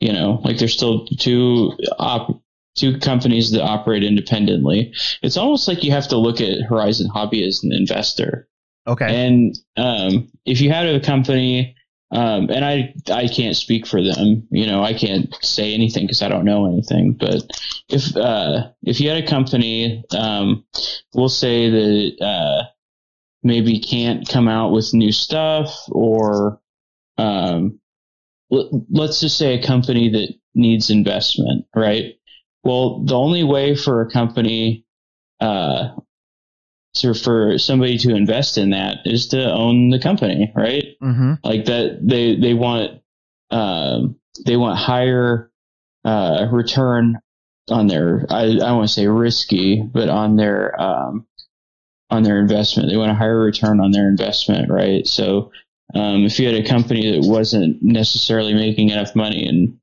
B: You know, like they're still two op, two companies that operate independently. It's almost like you have to look at Horizon Hobby as an investor.
A: Okay.
B: And um, if you had a company, um, and I I can't speak for them, you know, I can't say anything because I don't know anything. But if uh, if you had a company, um, we'll say that uh, maybe can't come out with new stuff, or um, let's just say a company that needs investment, right? Well, the only way for a company, uh, so for somebody to invest in that is to own the company, right?
A: Mm-hmm.
B: Like that, they they want um, they want higher uh, return on their I I want to say risky, but on their um, on their investment. They want a higher return on their investment, right? So um, if you had a company that wasn't necessarily making enough money and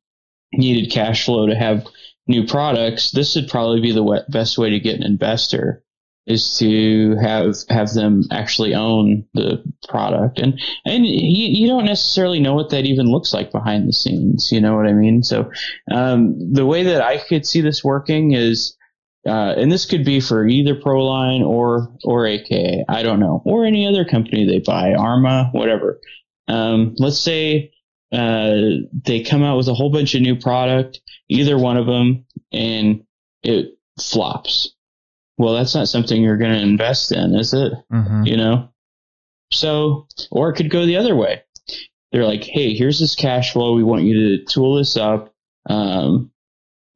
B: needed cash flow to have new products, this would probably be the best way to get an investor is to have have them actually own the product and and you, you don't necessarily know what that even looks like behind the scenes you know what i mean so um, the way that i could see this working is uh, and this could be for either proline or or aka i don't know or any other company they buy arma whatever um, let's say uh, they come out with a whole bunch of new product either one of them and it flops. Well, that's not something you're going to invest in, is it?
A: Mm-hmm.
B: You know? So, or it could go the other way. They're like, hey, here's this cash flow. We want you to tool this up. Um,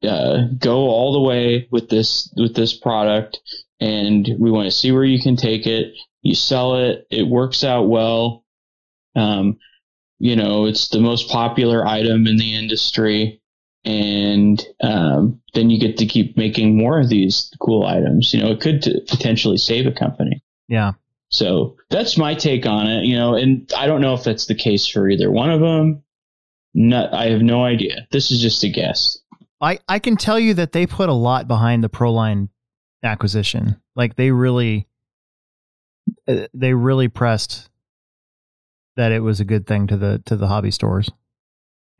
B: uh, go all the way with this with this product, and we want to see where you can take it. You sell it, it works out well. Um, you know, it's the most popular item in the industry and um, then you get to keep making more of these cool items. You know, it could t- potentially save a company.
A: Yeah.
B: So that's my take on it. You know, and I don't know if that's the case for either one of them. Not, I have no idea. This is just a guess.
A: I I can tell you that they put a lot behind the Proline acquisition. Like they really, uh, they really pressed that it was a good thing to the to the hobby stores.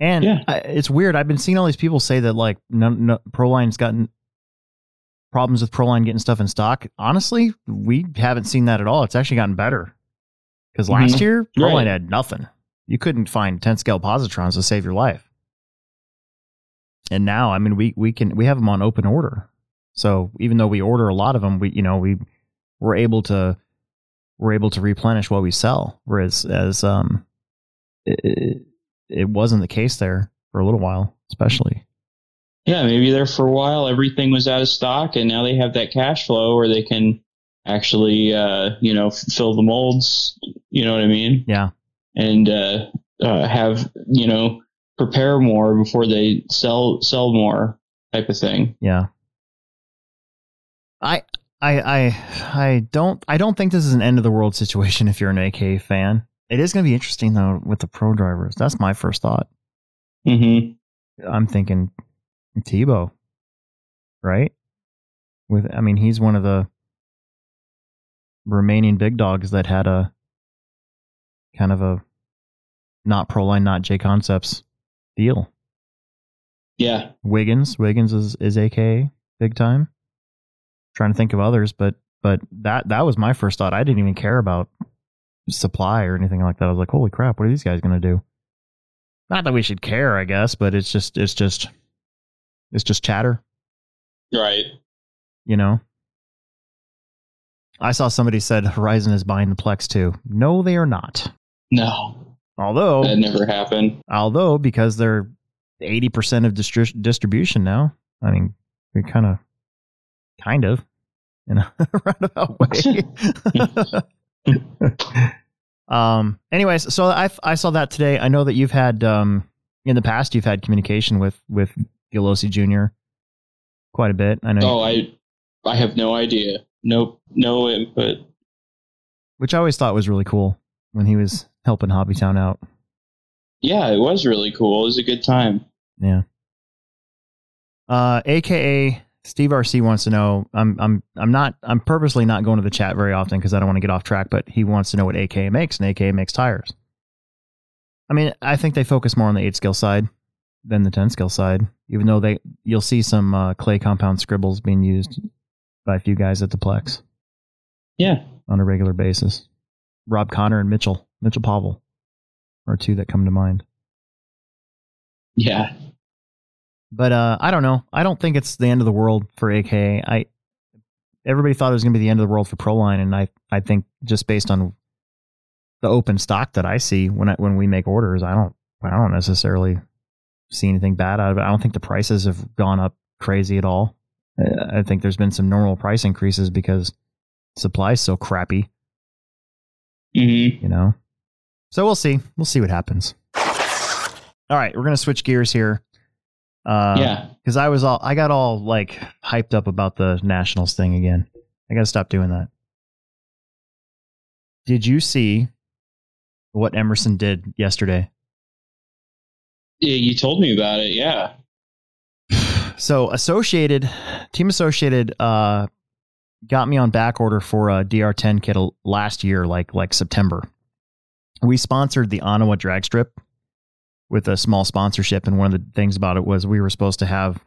A: And yeah. I, it's weird. I've been seeing all these people say that like no, no, Proline's gotten problems with Proline getting stuff in stock. Honestly, we haven't seen that at all. It's actually gotten better. Because last mm-hmm. year, Proline right. had nothing. You couldn't find 10 scale positrons to save your life. And now, I mean, we, we can we have them on open order. So even though we order a lot of them, we you know we we're able to we're able to replenish what we sell. Whereas as um, it, it wasn't the case there for a little while, especially.
B: Yeah, maybe there for a while everything was out of stock, and now they have that cash flow where they can actually, uh, you know, fill the molds. You know what I mean?
A: Yeah.
B: And uh, uh, have you know prepare more before they sell sell more type of thing.
A: Yeah. I I I I don't I don't think this is an end of the world situation if you're an AK fan. It is going to be interesting though with the pro drivers. That's my first thought.
B: Mm-hmm.
A: I'm thinking Tebo. right? With I mean, he's one of the remaining big dogs that had a kind of a not Proline, not J Concepts deal.
B: Yeah.
A: Wiggins, Wiggins is is AK big time. Trying to think of others, but but that that was my first thought. I didn't even care about supply or anything like that. I was like, holy crap, what are these guys going to do? Not that we should care, I guess, but it's just it's just it's just chatter,
B: Right.
A: you know. I saw somebody said Horizon is buying the Plex too. No, they are not.
B: No.
A: Although
B: That never happened.
A: although because they're 80% of distri- distribution now i mean we kind of kind of in a roundabout way um anyways so i i saw that today i know that you've had um in the past you've had communication with with Gil Losi jr quite a bit i know
B: Oh, I I have no idea. Nope. No input.
A: which i always thought was really cool when he was helping hobbytown out
B: Yeah, it was really cool. It was a good time.
A: Yeah. Uh, AKA Steve RC wants to know. I'm I'm I'm not I'm purposely not going to the chat very often because I don't want to get off track. But he wants to know what AKA makes, and AKA makes tires. I mean, I think they focus more on the eight scale side than the ten scale side. Even though they you'll see some uh, clay compound scribbles being used by a few guys at the Plex
B: Yeah.
A: on a regular basis. Rob Connor and Mitchell Mitchell Pavel are two that come to mind.
B: Yeah.
A: But uh, I don't know. I don't think it's the end of the world for AK. I everybody thought it was going to be the end of the world for Proline, and I I think just based on the open stock that I see when I, when we make orders, I don't I don't necessarily see anything bad out of it. I don't think the prices have gone up crazy at all. I think there's been some normal price increases because supply's so crappy,
B: hmm
A: you know. So we'll see. We'll see what happens. All right, we're gonna switch gears here. Uh,
B: yeah.
A: because I was all I got all like hyped up about the Nationals thing again. I gotta stop doing that. Did you see what Emerson did yesterday?
B: Yeah. You told me about it. Yeah.
A: So Associated, Team Associated, uh, got me on back order for a DR10 kit last year, like like September. We sponsored the Ottawa drag strip with a small sponsorship, and one of the things about it was we were supposed to have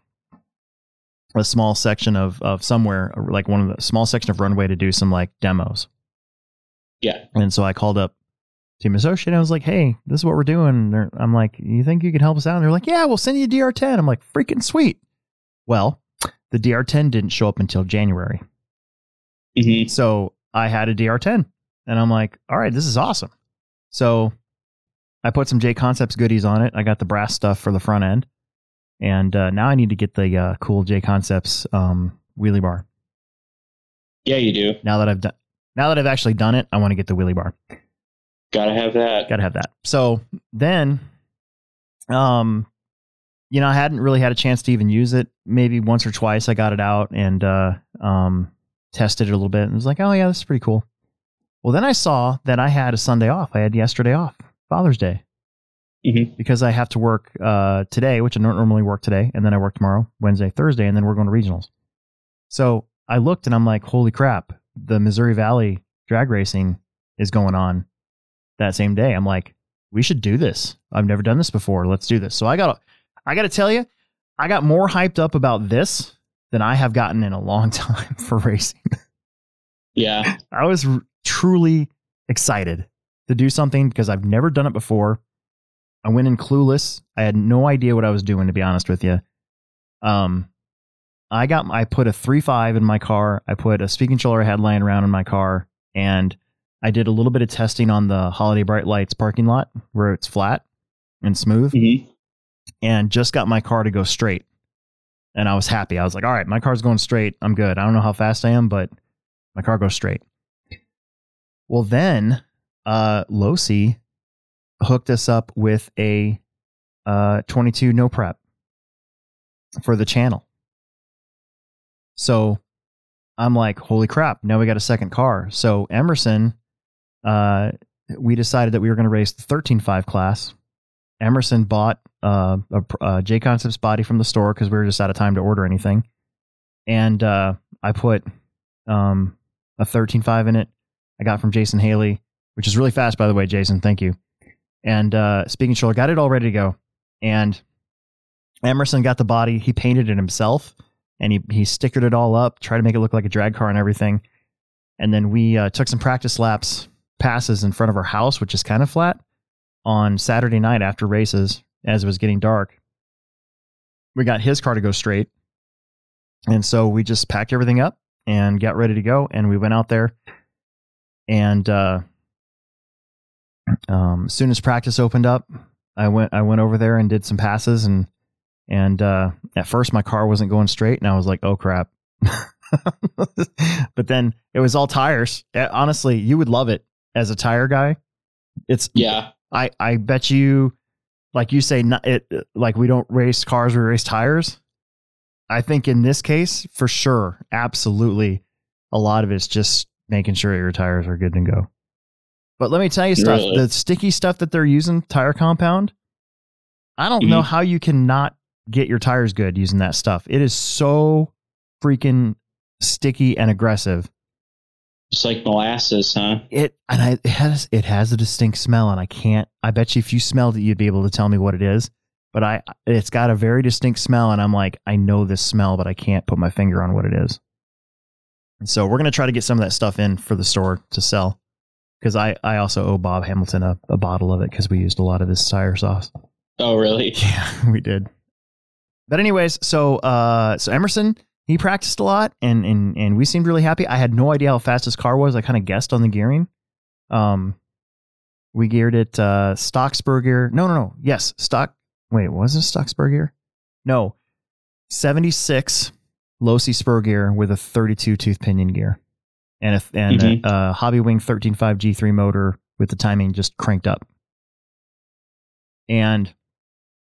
A: a small section of of somewhere, like one of the small section of runway to do some like demos.
B: Yeah.
A: And so I called up Team Associate. And I was like, "Hey, this is what we're doing." They're, I'm like, "You think you could help us out?" And they're like, "Yeah, we'll send you a DR10." I'm like, "Freaking sweet." Well, the DR10 didn't show up until January,
B: hmm
A: so I had a DR10, and I'm like, "All right, this is awesome." So I put some J Concepts goodies on it. I got the brass stuff for the front end, and uh, now I need to get the uh, cool J Concepts um, wheelie bar.
B: Yeah, you do.
A: Now that I've done, now that I've actually done it, I want to get the wheelie bar.
B: Gotta have that.
A: Gotta have that. So then, um, you know, I hadn't really had a chance to even use it. Maybe once or twice I got it out and uh, um, tested it a little bit and was like, oh yeah, this is pretty cool. Well, then I saw that I had a Sunday off. I had yesterday off, Father's Day,
B: Mhm.
A: because I have to work uh, today, which I don't normally work today, and then I work tomorrow, Wednesday, Thursday, and then we're going to regionals. So I looked and I'm like, holy crap, the Missouri Valley drag racing is going on that same day. I'm like, we should do this. I've never done this before. Let's do this. So I got, I got to tell you, I got more hyped up about this than I have gotten in a long time for racing.
B: Yeah.
A: I was truly excited to do something because I've never done it before. I went in clueless. I had no idea what I was doing, to be honest with you. Um, I got, I put a three five in my car. I put a speed controller I had laying around in my car, and I did a little bit of testing on the Holiday Bright Lights parking lot where it's flat and smooth,
B: hmm
A: and just got my car to go straight. And I was happy. I was like, all right, my car's going straight. I'm good. I don't know how fast I am, but my car goes straight. Well, then uh, Losi hooked us up with a uh, 22 no prep for the channel. So I'm like, holy crap, now we got a second car. So Emerson, uh, we decided that we were going to race the 13.5 class. Emerson bought uh, a, a J Concepts body from the store because we were just out of time to order anything. and uh, I put um, a 13.5 in it. I got from Jason Haley, which is really fast, by the way, Jason. Thank you. And uh, speaking controller, got it all ready to go. And Emerson got the body. He painted it himself, and he he stickered it all up, tried to make it look like a drag car and everything. And then we uh, took some practice laps, passes in front of our house, which is kind of flat, on Saturday night after races as it was getting dark. We got his car to go straight. And so we just packed everything up and got ready to go. And we went out there. And uh, um, as soon as practice opened up, I went I went over there and did some passes and and uh, at first my car wasn't going straight and I was like, oh crap. but then it was all tires. Honestly, you would love it as a tire guy. It's
B: Yeah.
A: I I bet you, like you say, not, it like we don't race cars, we race tires. I think in this case, for sure, absolutely, a lot of it's just making sure your tires are good to go. But let me tell you stuff:
B: Really?
A: the sticky stuff that they're using, tire compound. I don't know
B: Mhm.
A: how you cannot get your tires good using that stuff. It is so freaking sticky and aggressive
B: Just like molasses, huh?
A: it and I, it has it has a distinct smell and I can't I bet you if you smelled it you'd be able to tell me what it is but I it's got a very distinct smell and I'm like I know this smell but I can't put my finger on what it is and so we're gonna try to get some of that stuff in for the store to sell because I I also owe Bob Hamilton a, a bottle of it because we used a lot of his tire sauce
B: Oh, really?
A: yeah, we did. But anyways, so uh so Emerson, he practiced a lot and and and we seemed really happy. I had no idea how fast his car was. I kind of guessed on the gearing. Um we geared it uh gear. No, no, no. Yes, stock wait, was it gear? No. 76 low C spur gear with a 32 tooth pinion gear. And a, and
B: Mhm.
A: a, a Hobbywing 13.5 G3 motor with the timing just cranked up. And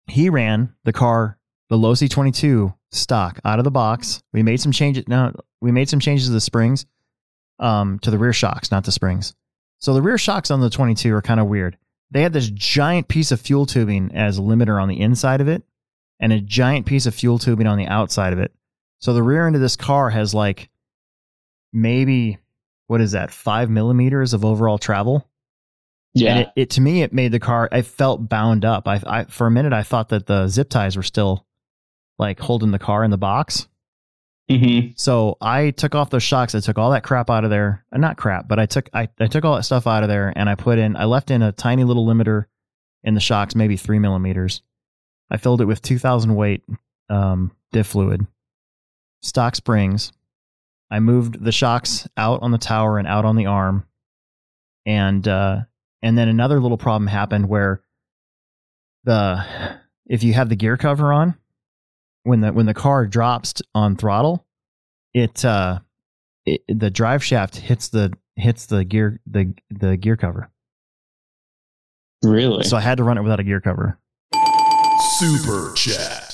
A: he ran the car, the Losi 22 stock out of the box. We made some changes. Now we made some changes to the springs, um, to the rear shocks, not the springs. So the rear shocks on the 22 are kind of weird. They had this giant piece of fuel tubing as a limiter on the inside of it, and a giant piece of fuel tubing on the outside of it. So the rear end of this car has like maybe what is that five millimeters of overall travel.
B: Yeah.
A: And it, it to me, it made the car. I felt bound up. I, I for a minute, I thought that the zip ties were still like holding the car in the box.
B: hmm
A: So I took off those shocks. I took all that crap out of there. Uh, not crap, but I took I, I took all that stuff out of there, and I put in. I left in a tiny little limiter in the shocks, maybe three millimeters. I filled it with two thousand weight um, diff fluid, stock springs. I moved the shocks out on the tower and out on the arm, and uh, and then another little problem happened where the if you have the gear cover on when the when the car drops on throttle it uh it, the drive shaft hits the hits the gear the the gear cover
B: Really?
A: so i had to run it without a gear cover
D: Super Chat.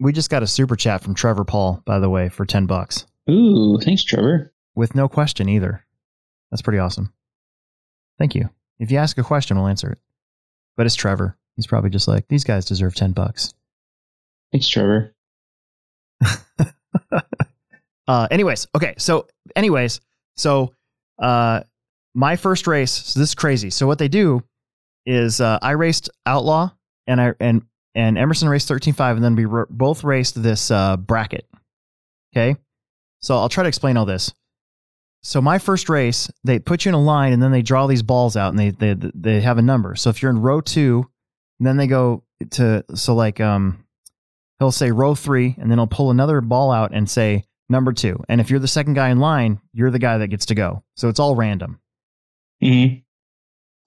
A: We just got a super chat from trevor paul by the way for 10 bucks.
B: Ooh, thanks, Trevor.
A: with no question either. That's pretty awesome. Thank you. If you ask a question we'll answer it. But it's trevor. He's probably just like these guys deserve 10 bucks.
B: Thanks, Trevor.
A: uh anyways okay so anyways so uh my first race so this is crazy. So what they do is uh i raced outlaw and i and and emerson raced 13.5 and then we r- both raced this uh bracket okay so i'll try to explain all this so my first race they put you in a line and then they draw these balls out and they they they have a number so if you're in row two then they go to so like um he'll say row three, and then he'll pull another ball out and say number two. And if you're the second guy in line, you're the guy that gets to go. So it's all random.
B: Mm-hmm.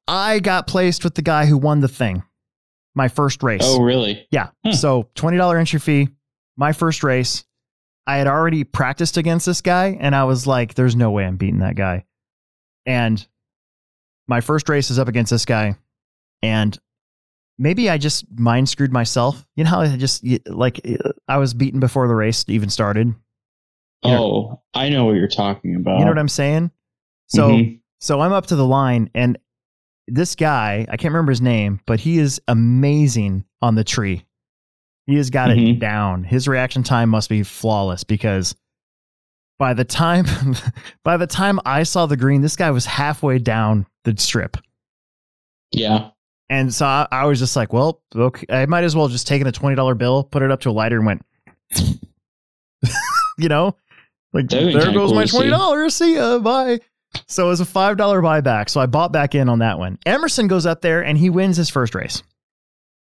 A: I got placed with the guy who won the thing, my first race.
B: Oh, really?
A: yeah.
B: Hmm.
A: So $20 entry fee, my first race. I had already practiced against this guy, and I was like, there's no way I'm beating that guy. And my first race is up against this guy, and maybe I just mind screwed myself. You know how I just like I was beaten before the race even started. Yeah.
B: Oh, I know what you're talking about.
A: You know what I'm saying? So
B: Mhm.
A: so I'm up to the line and this guy, I can't remember his name, but he is amazing on the tree. He has got it
B: Mhm.
A: down. His reaction time must be flawless because By the time by the time I saw the green, this guy was halfway down the strip.
B: Yeah.
A: And so I, I was just like, well, okay, I might as well just taken a twenty dollar bill, put it up to a lighter, and went, you know, like there goes
B: cool
A: my twenty dollars. See ya, bye. So it was a five dollar buyback. So I bought back in on that one. Emerson goes up there and he wins his first race.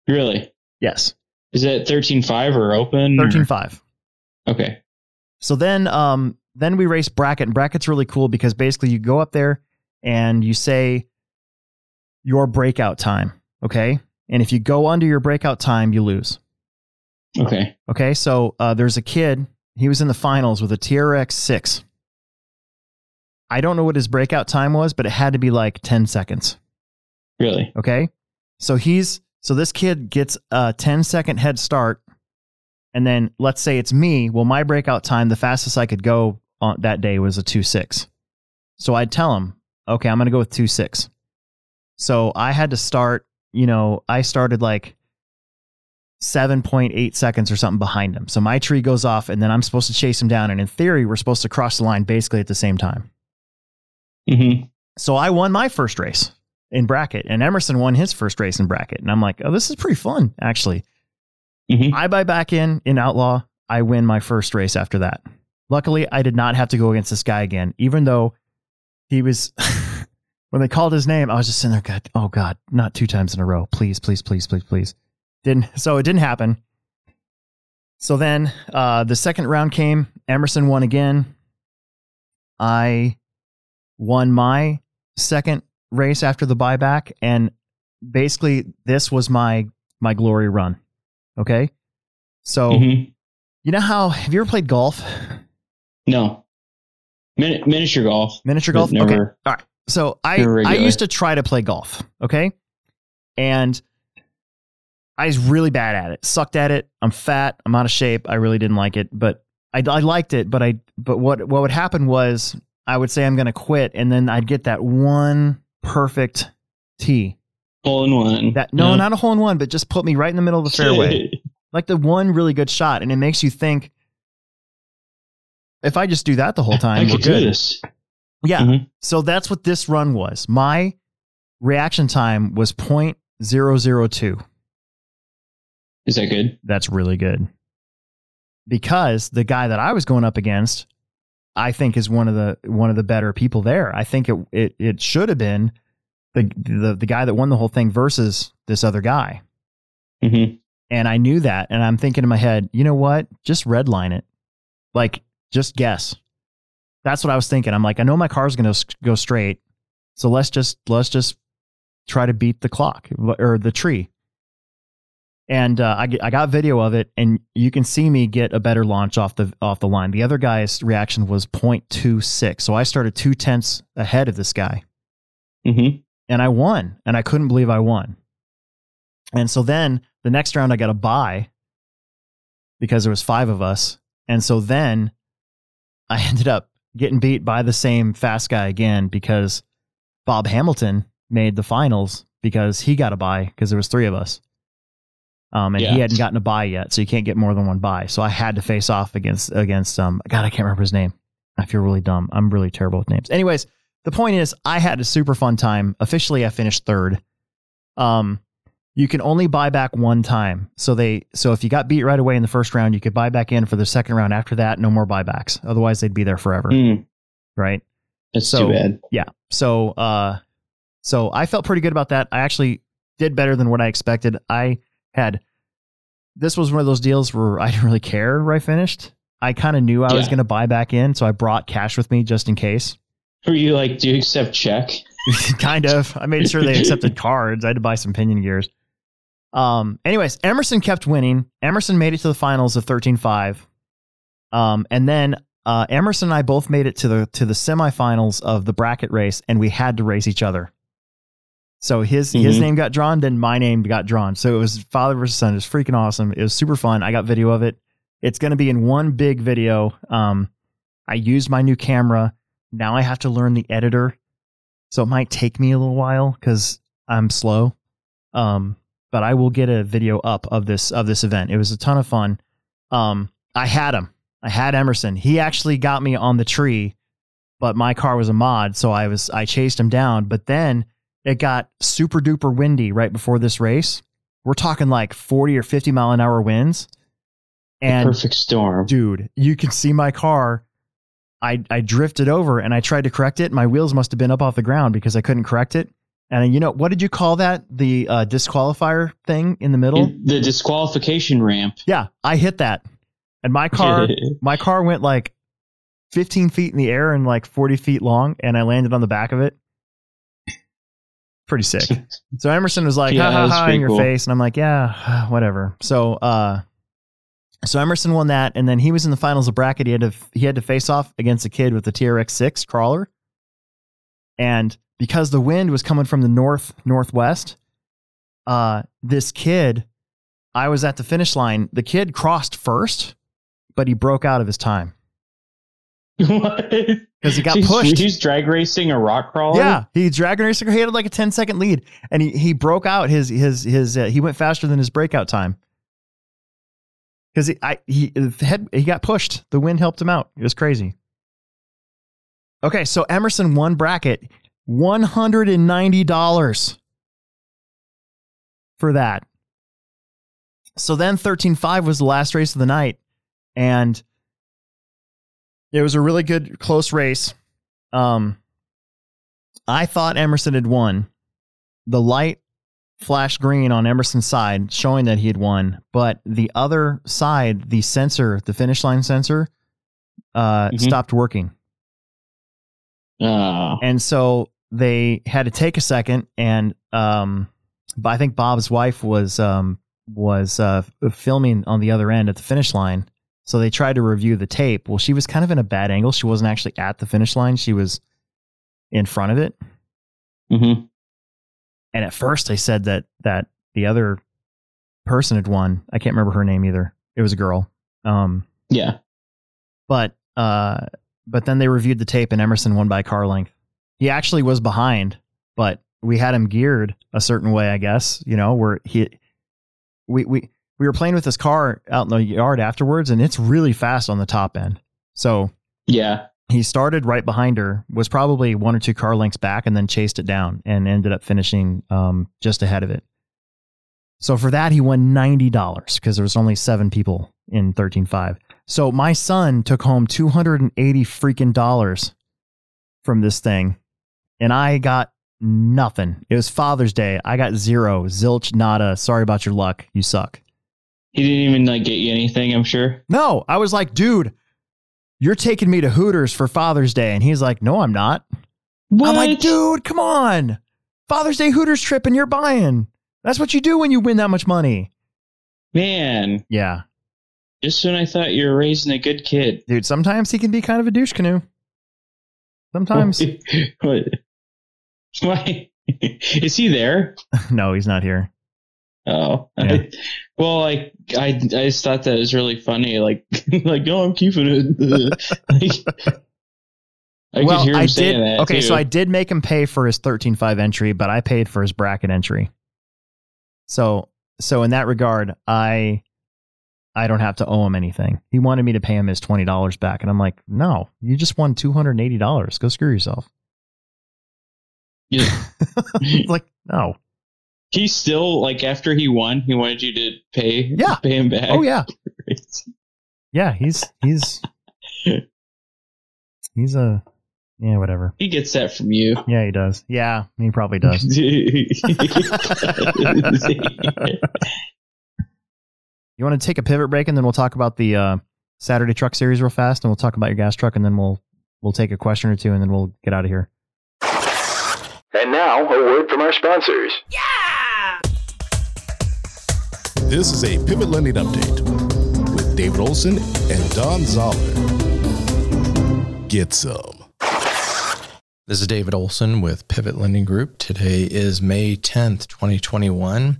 B: Really?
A: Yes,
B: Is it thirteen five or open? or-
A: thirteen five.
B: Okay.
A: So then, um, then we race bracket, and bracket's really cool because basically you go up there and you say your breakout time, okay? And if you go under your breakout time, you lose.
B: Okay.
A: Okay, so uh, there's a kid. He was in the finals with a TRX six. I don't know what his breakout time was, but it had to be like ten seconds.
B: Really?
A: Okay, so he's so this kid gets a 10 second head start, and then let's say it's me. Well, my breakout time, the fastest I could go on that day was a two six. So I'd tell him, okay, I'm gonna go with two six. So I had to start. You know, I started like 7.8 seconds or something behind him. So my tree goes off, and then I'm supposed to chase him down. And in theory, we're supposed to cross the line basically at the same time.
B: Mm-hmm.
A: So I won my first race in bracket, and Emerson won his first race in bracket. And I'm like, oh, this is pretty fun, actually.
B: Mhm.
A: I buy back in in Outlaw. I win my first race after that. Luckily, I did not have to go against this guy again, even though he was. when they called his name, I was just sitting there, God, oh God, not two times in a row. Please, please, please, please, please. Didn't so it didn't happen. So then uh, the second round came. Emerson won again. I won my second race after the buyback, and basically this was my my glory run. Okay, so
B: Mhm.
A: you know how have you ever played golf?
B: No. Min- miniature golf.
A: Miniature golf? Okay.
B: Never.
A: All right. So I I used to try to play golf, okay? And I was really bad at it. Sucked at it. I'm fat. I'm out of shape. I really didn't like it, but I, I liked it. But I but what what would happen was I would say I'm going to quit, and then I'd get that one perfect tee.
B: Hole in one.
A: That no,
B: Yeah.
A: not a hole in one, but just put me right in the middle of the fairway, like the one really good shot, and it makes you think. If I just do that the whole time,
B: I
A: we're
B: could
A: good.
B: do this.
A: Yeah.
B: Mhm.
A: So that's what this run was. My reaction time was 0.002.
B: Is that good?
A: That's really good. Because the guy that I was going up against, I think is one of the one of the better people there. I think it it, it should have been the, the the guy that won the whole thing versus this other guy.
B: Mm-hmm.
A: And I knew that and I'm thinking in my head, you know what? Just redline it. Like just guess. That's what I was thinking. I'm like, I know my car's going to go straight. So let's just let's just try to beat the clock or the tree. And uh, I, I got video of it, and you can see me get a better launch off the off the line. The other guy's reaction was 0.26, so I started two tenths ahead of this guy,
B: Mm-hmm.
A: and I won, and I couldn't believe I won. And so then the next round I got a buy because there was five of us, and so then I ended up getting beat by the same fast guy again because Bob Hamilton made the finals because he got a buy because there was three of us. Um, and
B: Yeah.
A: he hadn't gotten a buy yet, so you can't get more than one buy. So I had to face off against against um God, I can't remember his name. I feel really dumb. I'm really terrible with names. Anyways, the point is I had a super fun time. Officially I finished third. Um you can only buy back one time. So they so if you got beat right away in the first round, you could buy back in for the second round after that, no more buybacks. Otherwise they'd be there forever.
B: Mm,
A: Right?
B: that's
A: So-
B: too bad.
A: Yeah. So uh so I felt pretty good about that. I actually did better than what I expected. I had this was one of those deals where I didn't really care where I finished. I kind of knew I was going to buy back in, so I brought cash with me just in case.
B: Were you like, do you accept check?
A: kind of. I made sure they accepted cards. I had to buy some pinion gears. Um, anyways, Emerson kept winning. Emerson made it to the finals of 13-5. Um, and then uh, Emerson and I both made it to the to the semifinals of the bracket race, and we had to race each other. So his his
B: Mhm.
A: name got drawn, then my name got drawn. So it was father versus son. It was freaking awesome. It was super fun. I got video of it. It's going to be in one big video. Um, I used my new camera. Now I have to learn the editor, so it might take me a little while because I'm slow. Um, but I will get a video up of this of this event. It was a ton of fun. Um, I had him. I had Emerson. He actually got me on the tree, but my car was a mod, so I was I chased him down. But then it got super duper windy right before this race. We're talking like 40 or 50 mile an hour winds. And
B: perfect storm.
A: dude, you can see my car. I I drifted over and I tried to correct it. My wheels must have been up off the ground because I couldn't correct it. And you know what did you call that? The uh, disqualifier thing in the middle.
B: The disqualification ramp.
A: Yeah, I hit that, and my car my car went like 15 feet in the air and like 40 feet long, and I landed on the back of it. Pretty sick. So Emerson was like,
B: Yeah,
A: ha ha
B: was
A: ha, in your
B: cool.
A: face. And I'm like, yeah, whatever. So, uh, so Emerson won that. And then he was in the finals of bracket. He had to, he had to face off against a kid with the TRX six crawler. And because the wind was coming from the north, northwest, uh, this kid, I was at the finish line. The kid crossed first, but he broke out of his time? because he got
B: He's-
A: pushed.
B: He's drag racing a rock crawler.
A: Yeah, he dragon racer. He had like a 10 second lead, and he he broke out his his his. Uh, he went faster than his breakout time because he I he had he got pushed. The wind helped him out. It was crazy. Okay, so Emerson won bracket one hundred and ninety dollars for that. So then thirteen five was the last race of the night, and it was a really good close race. Um, I thought Emerson had won. The light flashed green on Emerson's side, showing that he had won. But the other side, the sensor, the finish line sensor, uh,
B: Mhm.
A: stopped working.
B: Oh.
A: And so they had to take a second, and um, but I think Bob's wife was um, was uh, filming on the other end at the finish line. So they tried to review the tape. Well, she was kind of in a bad angle. She wasn't actually at the finish line. She was in front of it.
B: hmm
A: And at first, they said that that the other person had won. I can't remember her name either. It was a girl. Um,
B: Yeah.
A: but uh, but then they reviewed the tape, and Emerson won by car length. He actually was behind, but we had him geared a certain way, I guess. You know, where he we we we were playing with this car out in the yard afterwards, and it's really fast on the top end. So
B: Yeah.
A: he started right behind her, was probably one or two car lengths back, and then chased it down and ended up finishing um, just ahead of it. So for that, he won ninety dollars because there was only seven people in thirteen five. So my son took home two hundred and eighty freaking dollars from this thing, and I got nothing. It was Father's Day. I got zero, zilch, nada. Sorry about your luck. You suck.
B: He didn't even like get you anything. I'm sure.
A: No, I was like, dude, you're taking me to Hooters for Father's Day. And he's like, no, I'm not.
B: What?
A: I'm like, dude, come on. Father's Day Hooters trip and you're buying. That's what you do when you win that much money.
B: Man,
A: Yeah.
B: just when I thought you were raising a good kid.
A: Dude, sometimes he can be kind of a douche canoe. Sometimes.
B: what? Why? Is he there?
A: no, he's not here.
B: Oh,
A: Yeah.
B: well, like I, I just thought that was really funny. Like, like, no, I'm keeping it. like, I
A: well,
B: could hear him
A: I
B: saying
A: did.
B: that.
A: okay,
B: too.
A: so I did make him pay for his 13.5 entry, but I paid for his bracket entry. So, so in that regard, I, I don't have to owe him anything. He wanted me to pay him his twenty dollars back, and I'm like, no, you just won two hundred and eighty dollars. Go screw yourself.
B: Yeah.
A: like, no.
B: He still like after he won, he wanted you to pay.
A: Yeah.
B: pay him back.
A: Oh yeah, yeah. He's he's he's a yeah, whatever.
B: he gets that from you.
A: Yeah, he does. Yeah, he probably does. You want to take a pivot break, and then we'll talk about the uh, Saturday Truck Series real fast, and we'll talk about your gas truck, and then we'll we'll take a question or two, and then we'll get out of here.
E: And now, a word from our sponsors.
D: This is a Pivot Lending Update with David Olson and Don Zoller. Get some.
F: This is David Olson with Pivot Lending Group. Today is May 10th, 2021.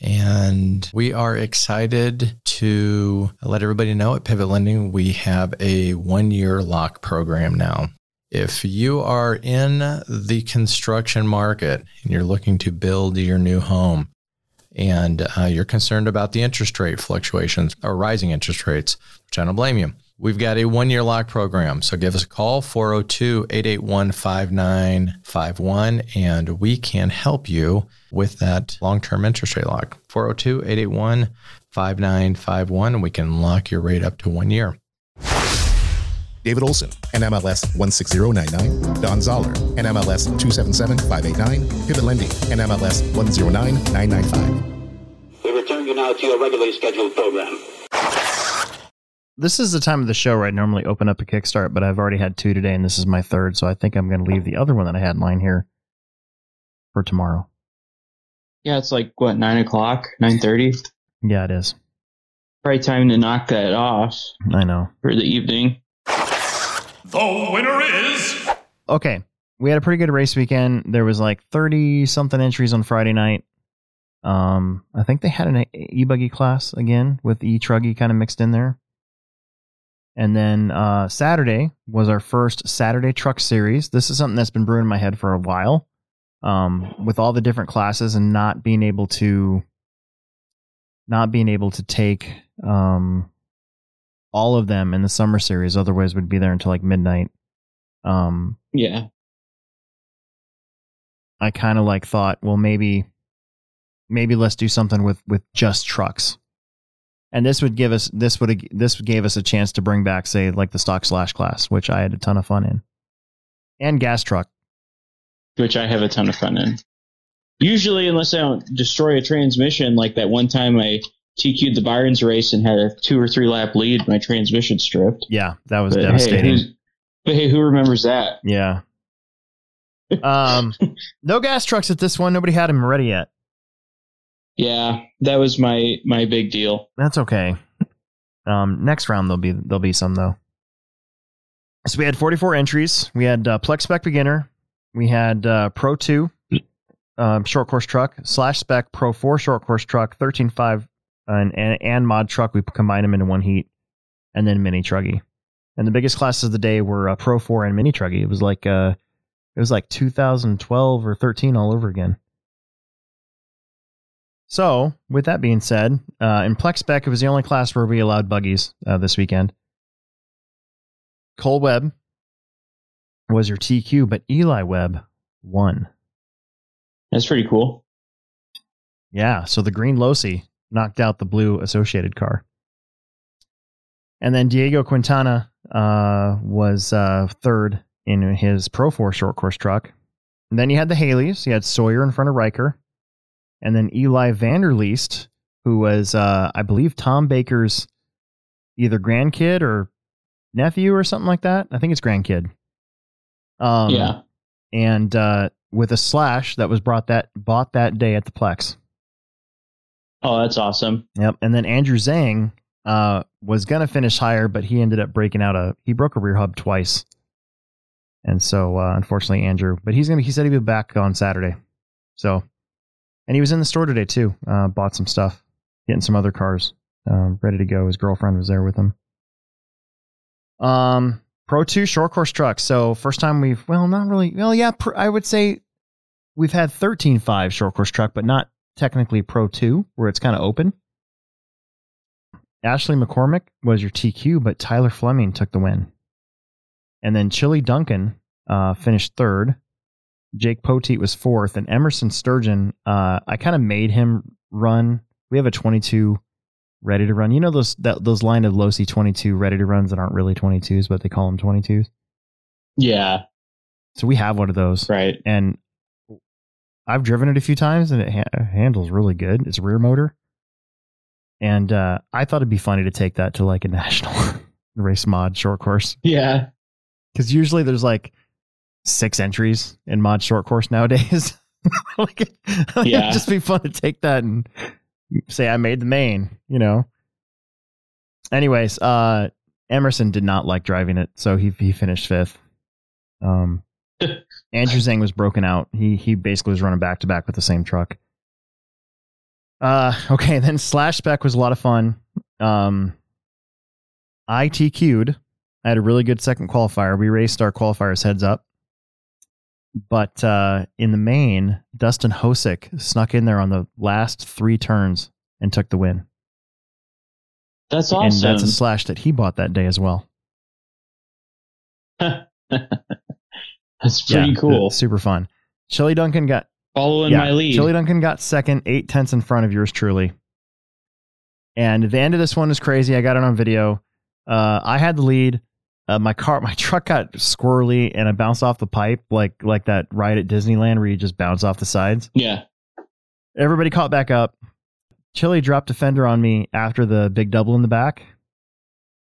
F: And we are excited to let everybody know at Pivot Lending we have a one year lock program now. If you are in the construction market and you're looking to build your new home and uh, you're concerned about the interest rate fluctuations or rising interest rates, which I don't blame you, We've got a one year lock program. So give us a call, 402 881 5951, and we can help you with that long term interest rate lock. 402 881 5951, and we can lock your rate up to one year.
G: David Olson, NMLS 16099. Don Zoller, NMLS 277589. Pivot Lending, NMLS 109995.
H: We return you now to your regularly scheduled program.
A: This is the time of the show where I normally open up a Kickstart, but I've already had two today, and this is my third, so I think I'm going to leave the other one that I had in line here for tomorrow.
B: Yeah, it's like what nine o'clock, nine thirty.
A: Yeah, it is.
B: Probably time to knock that off
A: I know.
B: for the evening.
D: The winner is
A: Okay, we had a pretty good race weekend. There was like 30 something entries on Friday night. Um, I think they had an e buggy class again with e truggy kind of mixed in there. And then uh, Saturday was our first Saturday truck series. This is something that's been brewing in my head for a while. Um, with all the different classes and not being able to, not being able to take um, all of them in the summer series. Otherwise, would be there until like midnight. Um,
B: Yeah,
A: I kind of like thought, well, maybe, maybe let's do something with with just trucks, and this would give us this would this gave us a chance to bring back, say, like the stock slash class, which I had a ton of fun in, and gas truck.
B: which I have a ton of fun in. Usually, unless I don't destroy a transmission, like that one time I TQ'd the Byron's race and had a two or three lap lead, my transmission stripped.
A: Yeah, that was
B: But
A: devastating.
B: who's- but hey, who remembers that?
A: yeah. Um, no gas trucks at this one. Nobody had them ready yet.
B: Yeah, that was my my big deal.
A: That's okay. Um, next round there'll be there'll be some though. So we had 44 entries. We had uh, Plex Spec Beginner. We had uh, Pro 2 um, short course truck slash Spec Pro 4 short course truck 13.5 and, and and mod truck. We combined them into one heat, and then mini truggy. And the biggest classes of the day were uh, Pro 4 and mini truggy. It was like uh, it was like 2012 or 13 all over again. So, with that being said, uh, in Plex Spec, it was the only class where we allowed buggies uh, this weekend. Cole Webb was your TQ, but Eli Webb won.
B: That's pretty cool.
A: Yeah, so the green Losi knocked out the blue associated car. And then Diego Quintana uh, was uh, third in his Pro 4 short course truck. And then you had the Haleys. You had Sawyer in front of Riker. And then Eli Vanderleest, who was, uh, I believe, Tom Baker's either grandkid or nephew or something like that. I think it's grandkid. Um,
B: yeah,
A: And uh, with a slash that was brought that bought that day at the Plex.
B: Oh, that's awesome.
A: Yep. And then Andrew Zhang uh, was gonna finish higher, but he ended up breaking out a he broke a rear hub twice. And so uh, unfortunately Andrew, but he's gonna he said he'd be back on Saturday. So and he was in the store today too. Uh, bought some stuff, getting some other cars um, ready to go. His girlfriend was there with him. Um, Pro Two short course trucks. So first time we've well, not really. Well, yeah, pr- I would say we've had 13.5 short course truck, but not technically Pro Two, where it's kind of open. Ashley McCormick was your TQ, but Tyler Fleming took the win. And then Chili Duncan uh, finished third. Jake Poteet was fourth, and Emerson Sturgeon. Uh, I kind of made him run. We have a 22 ready to run. You know those that those line of Losi 22 ready to runs that aren't really 22s, but they call them 22s.
B: Yeah,
A: So we have one of those,
B: right.
A: and I've driven it a few times, and it ha- handles really good. It's rear motor, and uh, I thought it'd be funny to take that to like a national race mod short course
B: Yeah,
A: because usually there's like six entries in mod short course nowadays. like, it- like,
B: Yeah.
A: it'd just be fun to take that and say I made the main, you know. Anyways, uh, Emerson did not like driving it, so he he finished fifth. Um, Andrew Zhang was broken out. He he basically was running back to back with the same truck. Uh, okay, then slash spec was a lot of fun. Um, I TQ'd. I had a really good second qualifier. We raced our qualifiers heads up. But uh, in the main, Dustin Hosick snuck in there on the last three turns and took the win.
B: that's
A: And
B: awesome.
A: that's a slash that he bought that day as well.
B: That's pretty
A: Yeah,
B: cool.
A: Super fun. Chili Duncan got
B: Following
A: yeah,
B: my lead.
A: Chili Duncan got second, eight tenths in front of yours truly. And the end of this one is crazy. I got it on video. Uh, I had the lead. Uh, my car, my truck got squirrely, and I bounced off the pipe like like that ride at Disneyland where you just bounce off the sides.
B: yeah.
A: Everybody caught back up. Chili dropped a fender on me after the big double in the back,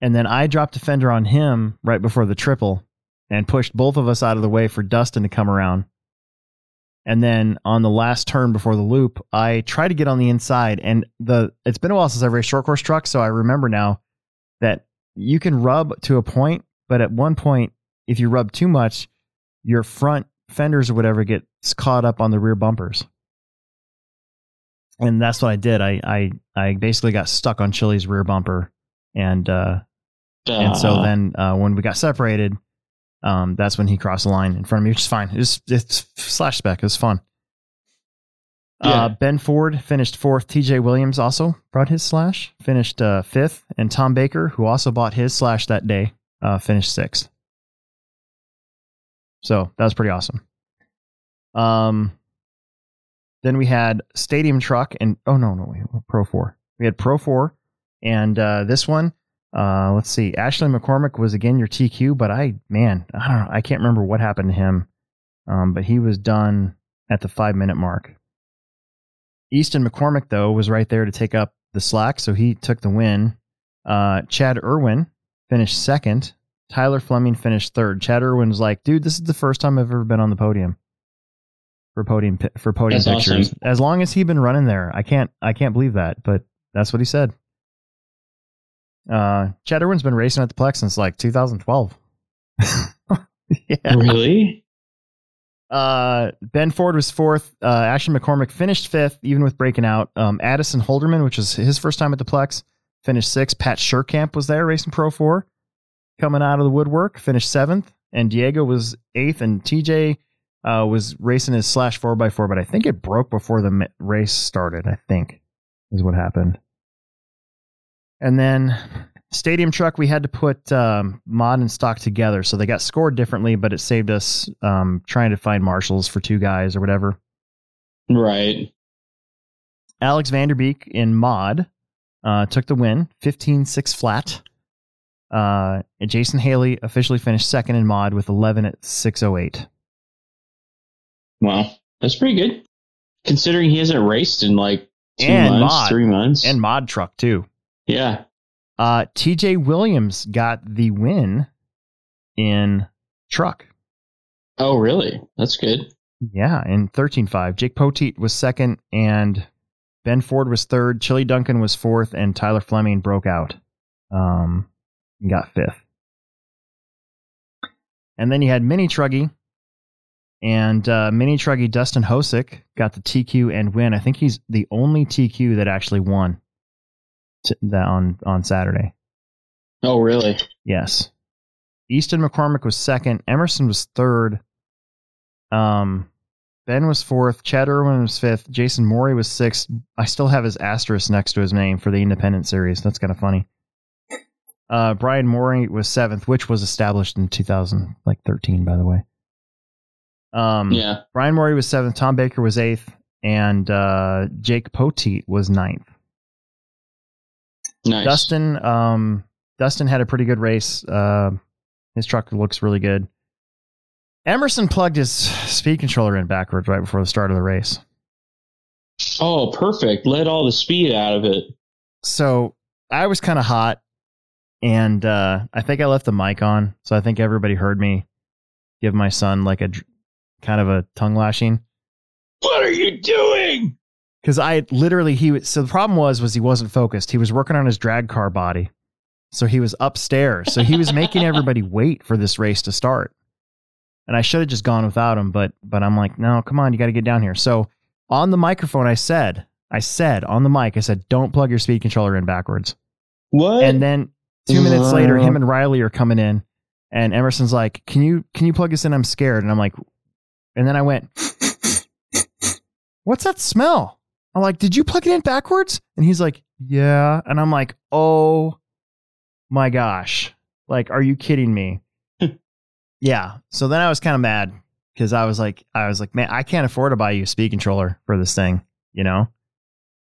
A: and then I dropped a fender on him right before the triple, and pushed both of us out of the way for Dustin to come around. And then on the last turn before the loop, I tried to get on the inside, and the it's been a while since I've raced short course truck, so I remember now that you can rub to a point, but at one point, if you rub too much, your front fenders or whatever gets caught up on the rear bumpers. And that's what I did. I I I basically got stuck on Chili's rear bumper, and uh, and so
B: Uh,
A: then uh, when we got separated, um, that's when he crossed the line in front of me, which is fine. It's it's slash spec. It was fun.
B: Yeah.
A: Uh, ben Ford finished fourth. TJ Williams also brought his slash, finished uh, fifth, and Tom Baker, who also bought his slash that day, uh, finished sixth. So that was pretty awesome. Um, then we had Stadium Truck and oh no no Pro Four. We had Pro Four, and uh, this one uh, let's see. Ashley McCormick was again your TQ, but I, man, I don't know. I can't remember what happened to him. Um, but he was done at the five minute mark. Easton McCormick, though, was right there to take up the slack, so he took the win. Uh, Chad Irwin finished second. Tyler Fleming finished third. Chad Irwin's like, dude, this is the first time I've ever been on the podium for podium for podium
B: That's
A: pictures.
B: awesome.
A: As long as he'd been running there, I can't I can't believe that, but that's what he said. Uh, Chad Irwin's been racing at the Plex since like 2012. yeah.
B: Really?
A: Uh, ben Ford was fourth. Uh, Ashton McCormick finished fifth, even with breaking out. Um, Addison Holderman, which was his first time at the Plex, finished sixth. Pat Sherkamp was there racing Pro 4, coming out of the woodwork, finished seventh. And Diego was eighth. And TJ uh, was racing his slash 4x4, but I think it broke before the race started, I think, is what happened. And then stadium truck, we had to put um, mod and stock together, so they got scored differently, but it saved us um, trying to find marshals for two guys or whatever.
B: Right.
A: Alex Vanderbeek in mod uh, took the win, 15-6 flat. Uh, and Jason Haley officially finished second in mod with 11 at 608.
B: Wow. That's pretty good. Considering he hasn't raced in like two
A: And
B: months,
A: mod.
B: three months.
A: And mod truck too.
B: Yeah.
A: Uh, TJ Williams got the win in truck.
B: Oh, really? That's good.
A: Yeah, in 13.5. Jake Poteet was second, and Ben Ford was third. Chili Duncan was fourth, and Tyler Fleming broke out. Um, and got fifth. And then you had Mini Truggy, and uh, Mini Truggy Dustin Hosick got the TQ and win. I think he's the only TQ that actually won t- that on on Saturday.
B: Oh, really?
A: Yes. Easton McCormick was second. Emerson was third. Um, Ben was fourth. Chad Irwin was fifth. Jason Morey was sixth. I still have his asterisk next to his name for the Independent Series. That's kind of funny. Uh, Brian Morey was seventh, which was established in 2013, by the way. Um,
B: Yeah.
A: Brian Morey was seventh. Tom Baker was eighth, and uh, Jake Poteet was ninth.
B: Nice.
A: Dustin, um, Dustin had a pretty good race. Uh, his truck looks really good. Emerson plugged his speed controller in backwards right before the start of the race.
B: Oh, perfect. Let all the speed out of it.
A: So I was kind of hot, and uh, I think I left the mic on, so I think everybody heard me give my son like a kind of a tongue lashing.
B: What are you doing?
A: Because I literally he was so the problem was was he wasn't focused. He was working on his drag car body, so he was upstairs. So he was making everybody wait for this race to start, and I should have just gone without him. But but I'm like, no, come on, you got to get down here. So on the microphone, I said, I said on the mic, I said, don't plug your speed controller in backwards.
B: What?
A: And then two minutes later, him and Riley are coming in, and Emerson's like, "Can you can you plug this in? I'm scared." And I'm like, and then I went, "What's that smell?" I'm like, "Did you plug it in backwards?" And he's like, "Yeah." And I'm like, "Oh my gosh! Like, are you kidding me?" Hmm. yeah. So then I was kind of mad because I was like, I was like, man, I can't afford to buy you a speed controller for this thing, you know.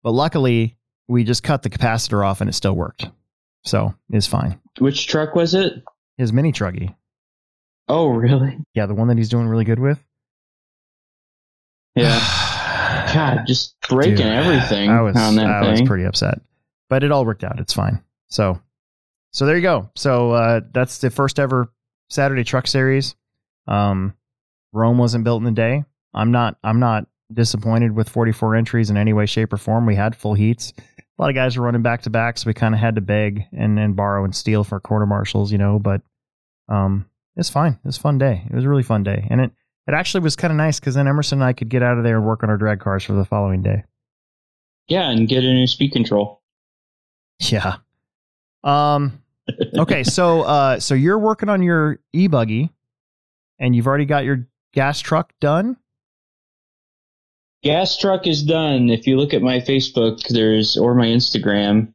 A: But luckily, we just cut the capacitor off and it still worked, so it's fine.
B: Which truck was it?
A: His mini truggy,
B: Oh, really?
A: yeah, the one that he's doing really good with.
B: Yeah. God, just breaking
A: Dude,
B: everything
A: I was,
B: on that
A: I was pretty upset, but it all worked out. It's fine. So, so there you go. So uh, that's the first ever Saturday Truck Series. Um, Rome wasn't built in a day. I'm not. I'm not disappointed with 44 entries in any way, shape, or form. We had full heats. A lot of guys were running back to back, so we kind of had to beg and and borrow and steal for quarter marshals, you know. But um, it's fine. It was a fun day. It was a really fun day, and it it actually was kind of nice because then Emerson and I could get out of there and work on our drag cars for the following day.
B: yeah, and get a new speed control.
A: Yeah. Um. Okay. so, uh, so you're working on your e-buggy, and you've already got your gas truck done.
B: Gas truck is done. If you look at my Facebook, there's or my Instagram.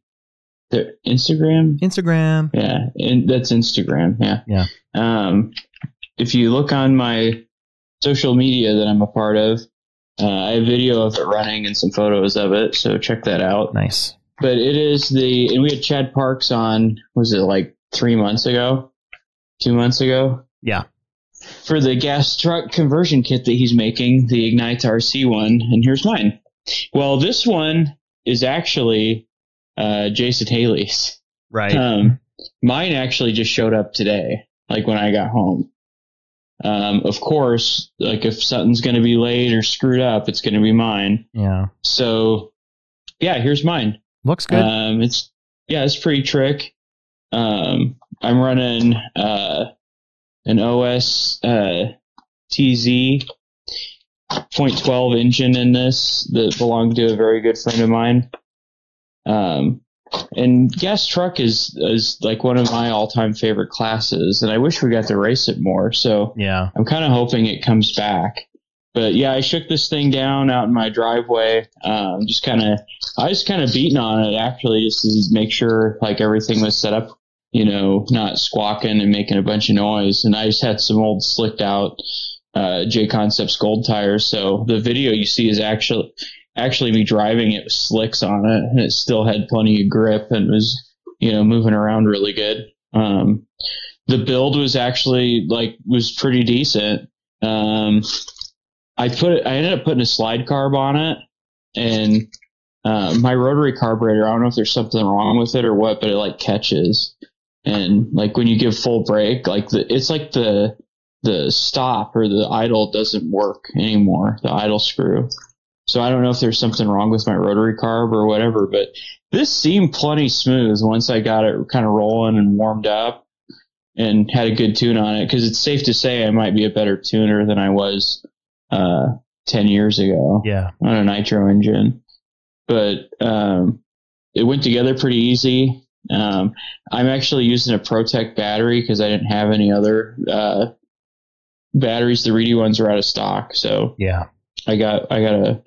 B: The Instagram?
A: Instagram.
B: Yeah, and that's Instagram. Yeah.
A: Yeah.
B: Um, if you look on my social media that I'm a part of, uh, I have video of it running and some photos of it. So check that out.
A: Nice.
B: But it is the and we had Chad Parks on. Was it like three months ago? Two months ago?
A: Yeah.
B: for the gas truck conversion kit that he's making, the Ignite RC one, and here's mine. Well, this one is actually uh, Jason Haley's.
A: Right.
B: Um, mine actually just showed up today, like when I got home. Um, of course, like if something's going to be late or screwed up, it's going to be mine.
A: yeah.
B: So, yeah, here's mine.
A: Looks good.
B: Um, it's yeah, it's pretty trick. Um, I'm running uh, an OS uh, TZ .12 engine in this that belonged to a very good friend of mine. Um, and gas truck is is like one of my all time favorite classes, and I wish we got to race it more. So
A: yeah.
B: I'm kind of hoping it comes back. But yeah, I shook this thing down out in my driveway. Um, just kind of, I was kind of beating on it actually, just to make sure like everything was set up, you know, not squawking and making a bunch of noise. And I just had some old slicked out uh, JConcepts gold tires. So the video you see is actually actually me driving it with slicks on it, and it still had plenty of grip and was, you know, moving around really good. Um, the build was actually like was pretty decent. Um, I put I ended up putting a slide carb on it, and uh, my rotary carburetor. I don't know if there's something wrong with it or what, but it like catches, and like when you give full brake, like the it's like the the stop or the idle doesn't work anymore. The idle screw. So I don't know if there's something wrong with my rotary carb or whatever, but this seemed plenty smooth once I got it kind of rolling and warmed up and had a good tune on it. Because it's safe to say I might be a better tuner than I was uh, 10 years ago
A: Yeah.
B: on a nitro engine. But um, it went together pretty easy. Um, I'm actually using a ProTek battery because I didn't have any other uh, batteries. The Reedy ones are out of stock, so
A: Yeah.
B: I got I got a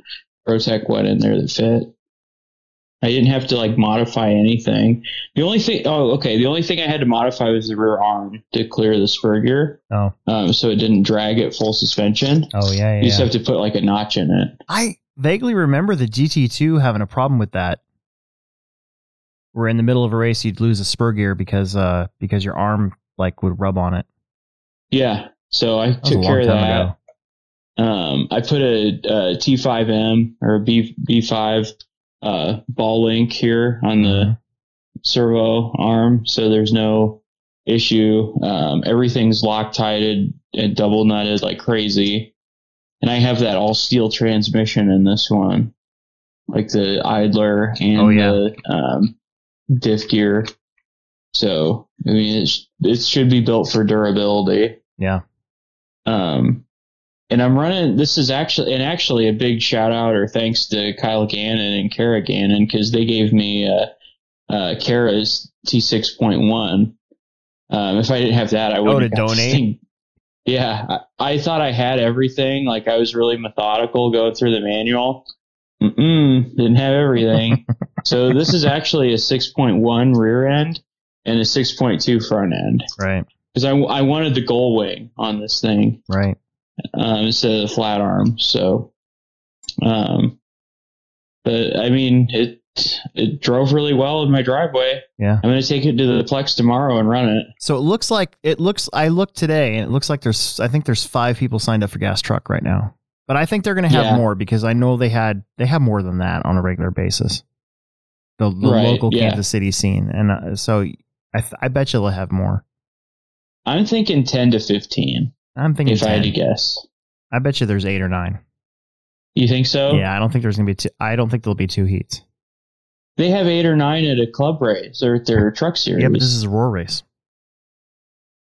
B: ProTek one in there that fit. I didn't have to like modify anything. The only thing, oh, okay, the only thing I had to modify was the rear arm to clear the spur gear,
A: Oh.
B: um, so it didn't drag at full suspension.
A: Oh yeah. Yeah.
B: You just have to put like a notch in it.
A: I vaguely remember the GT2 having a problem with that. Where in the middle of a race you'd lose a spur gear because uh because your arm like would rub on it.
B: Yeah, so I
A: That
B: took care of that.
A: ago.
B: Um, I put a, a T5M or a B B5 uh, ball link here on the
A: Mhm.
B: servo arm, so there's no issue. Um, everything's Loctited and double nutted like crazy, and I have that all steel transmission in this one, like the idler and
A: Oh, yeah.
B: the um, diff gear. So I mean, it's, it should be built for durability.
A: Yeah.
B: Um, and I'm running. This is actually and actually a big shout out or thanks to Kyle Gannon and Kara Gannon because they gave me uh, uh, Kara's T6.1. Um, if I didn't have that, I
A: Oh, to
B: have
A: donate?
B: Yeah, I, I thought I had everything. Like I was really methodical going through the manual. Mm-mm, didn't have everything. so this is actually a 6.1 rear end and a 6.2 front end.
A: Right.
B: because I, I wanted the gull wing on this thing
A: Right.
B: Um, instead of the flat arm. So, um, but I mean, it it drove really well in my driveway.
A: Yeah.
B: I'm gonna take it to the Plex tomorrow and run it.
A: So it looks like it looks. I looked today, and it looks like there's. I think there's five people signed up for gas truck right now. But I think they're going to have
B: Yeah.
A: more because I know they had they have more than that on a regular basis. The, the
B: Right,
A: local
B: yeah.
A: Kansas City scene, and uh, so I th- I bet you they'll have more.
B: I'm thinking 10 to 15,
A: I'm thinking.
B: if I had to guess.
A: I bet you there's eight or nine.
B: You think so?
A: Yeah, I don't think there's going to be two. I don't think there'll be two heats.
B: They have eight or nine at a club race or at their truck series.
A: Yeah, but this is a roar race.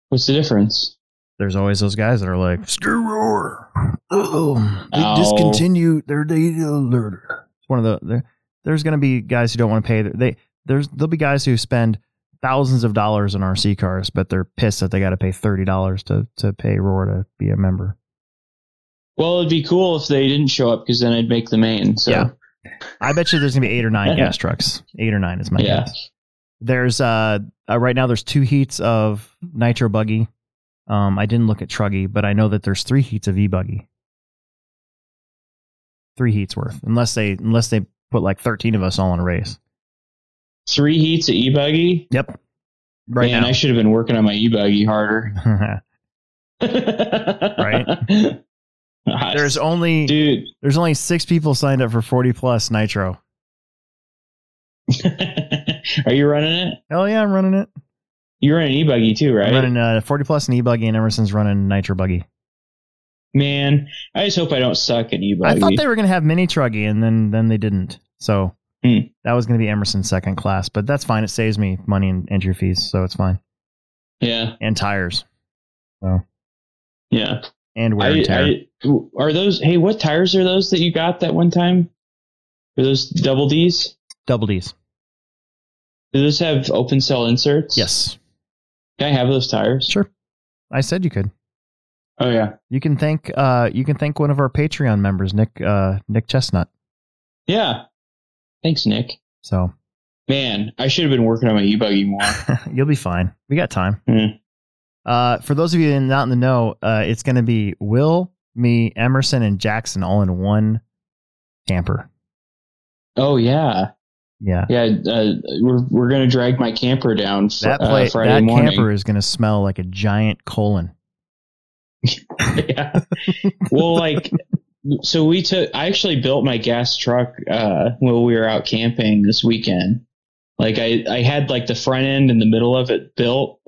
B: What's the difference?
A: There's always those guys that are like, screw roar. Oh, they
B: Ow.
A: discontinued their data alert. It's one of the. There's going to be guys who don't want to pay. They there's there'll be guys who spend thousands of dollars in RC cars, but they're pissed that they got to pay thirty dollars to to pay roar to be a member.
B: Well, it'd be cool if they didn't show up because then I'd make the main. So
A: Yeah. I bet you there's gonna be eight or nine gas trucks. Eight or nine is my
B: Yeah.
A: guess. There's uh, uh right now there's two heats of nitro buggy. Um, I didn't look at truggy, but I know that there's three heats of e buggy. Three heats worth, unless they unless they put like 13 of us all in a race.
B: Three heats of e-buggy.
A: Yep. Right
B: Man,
A: now.
B: I should have been working on my e-buggy harder.
A: right. There's only
B: dude.
A: there's only six people signed up for 40 plus nitro.
B: Are you running it?
A: Hell yeah, I'm running it.
B: You're running e-buggy too, right?
A: I'm running uh, 40 plus and e buggy, and Emerson's running nitro buggy.
B: Man, I just hope I don't suck at e-buggy.
A: I thought they were going to have mini truggy, and then then they didn't. So
B: Hmm.
A: that was going to be Emerson's second class, but that's fine. It saves me money and entry fees, so it's fine.
B: yeah,
A: And tires
B: yeah.
A: and wear
B: I,
A: and tear.
B: I, are those? Hey, what tires are those that you got that one time? Are those double D's?
A: Double D's.
B: Do those have open cell inserts?
A: Yes,
B: Can I have those tires?
A: sure. I said you could.
B: Oh yeah,
A: You can thank uh you can thank one of our Patreon members, Nick uh Nick Chestnut.
B: yeah. Thanks, Nick.
A: So
B: Man, I should have been working on my e-buggy more.
A: you'll be fine. We got time.
B: Hmm.
A: Uh, for those of you not in the know, uh, it's going to be Will, me, Emerson, and Jackson all in one camper.
B: Oh yeah,
A: Yeah,
B: yeah. Uh, we're we're gonna drag my camper down fr-
A: that
B: uh,
A: play,
B: Friday
A: that
B: morning.
A: camper is going to smell like a giant colon.
B: yeah. Well, like, so we took. I actually built my gas truck uh, while we were out camping this weekend. Like, I I had like the front end and the middle of it built,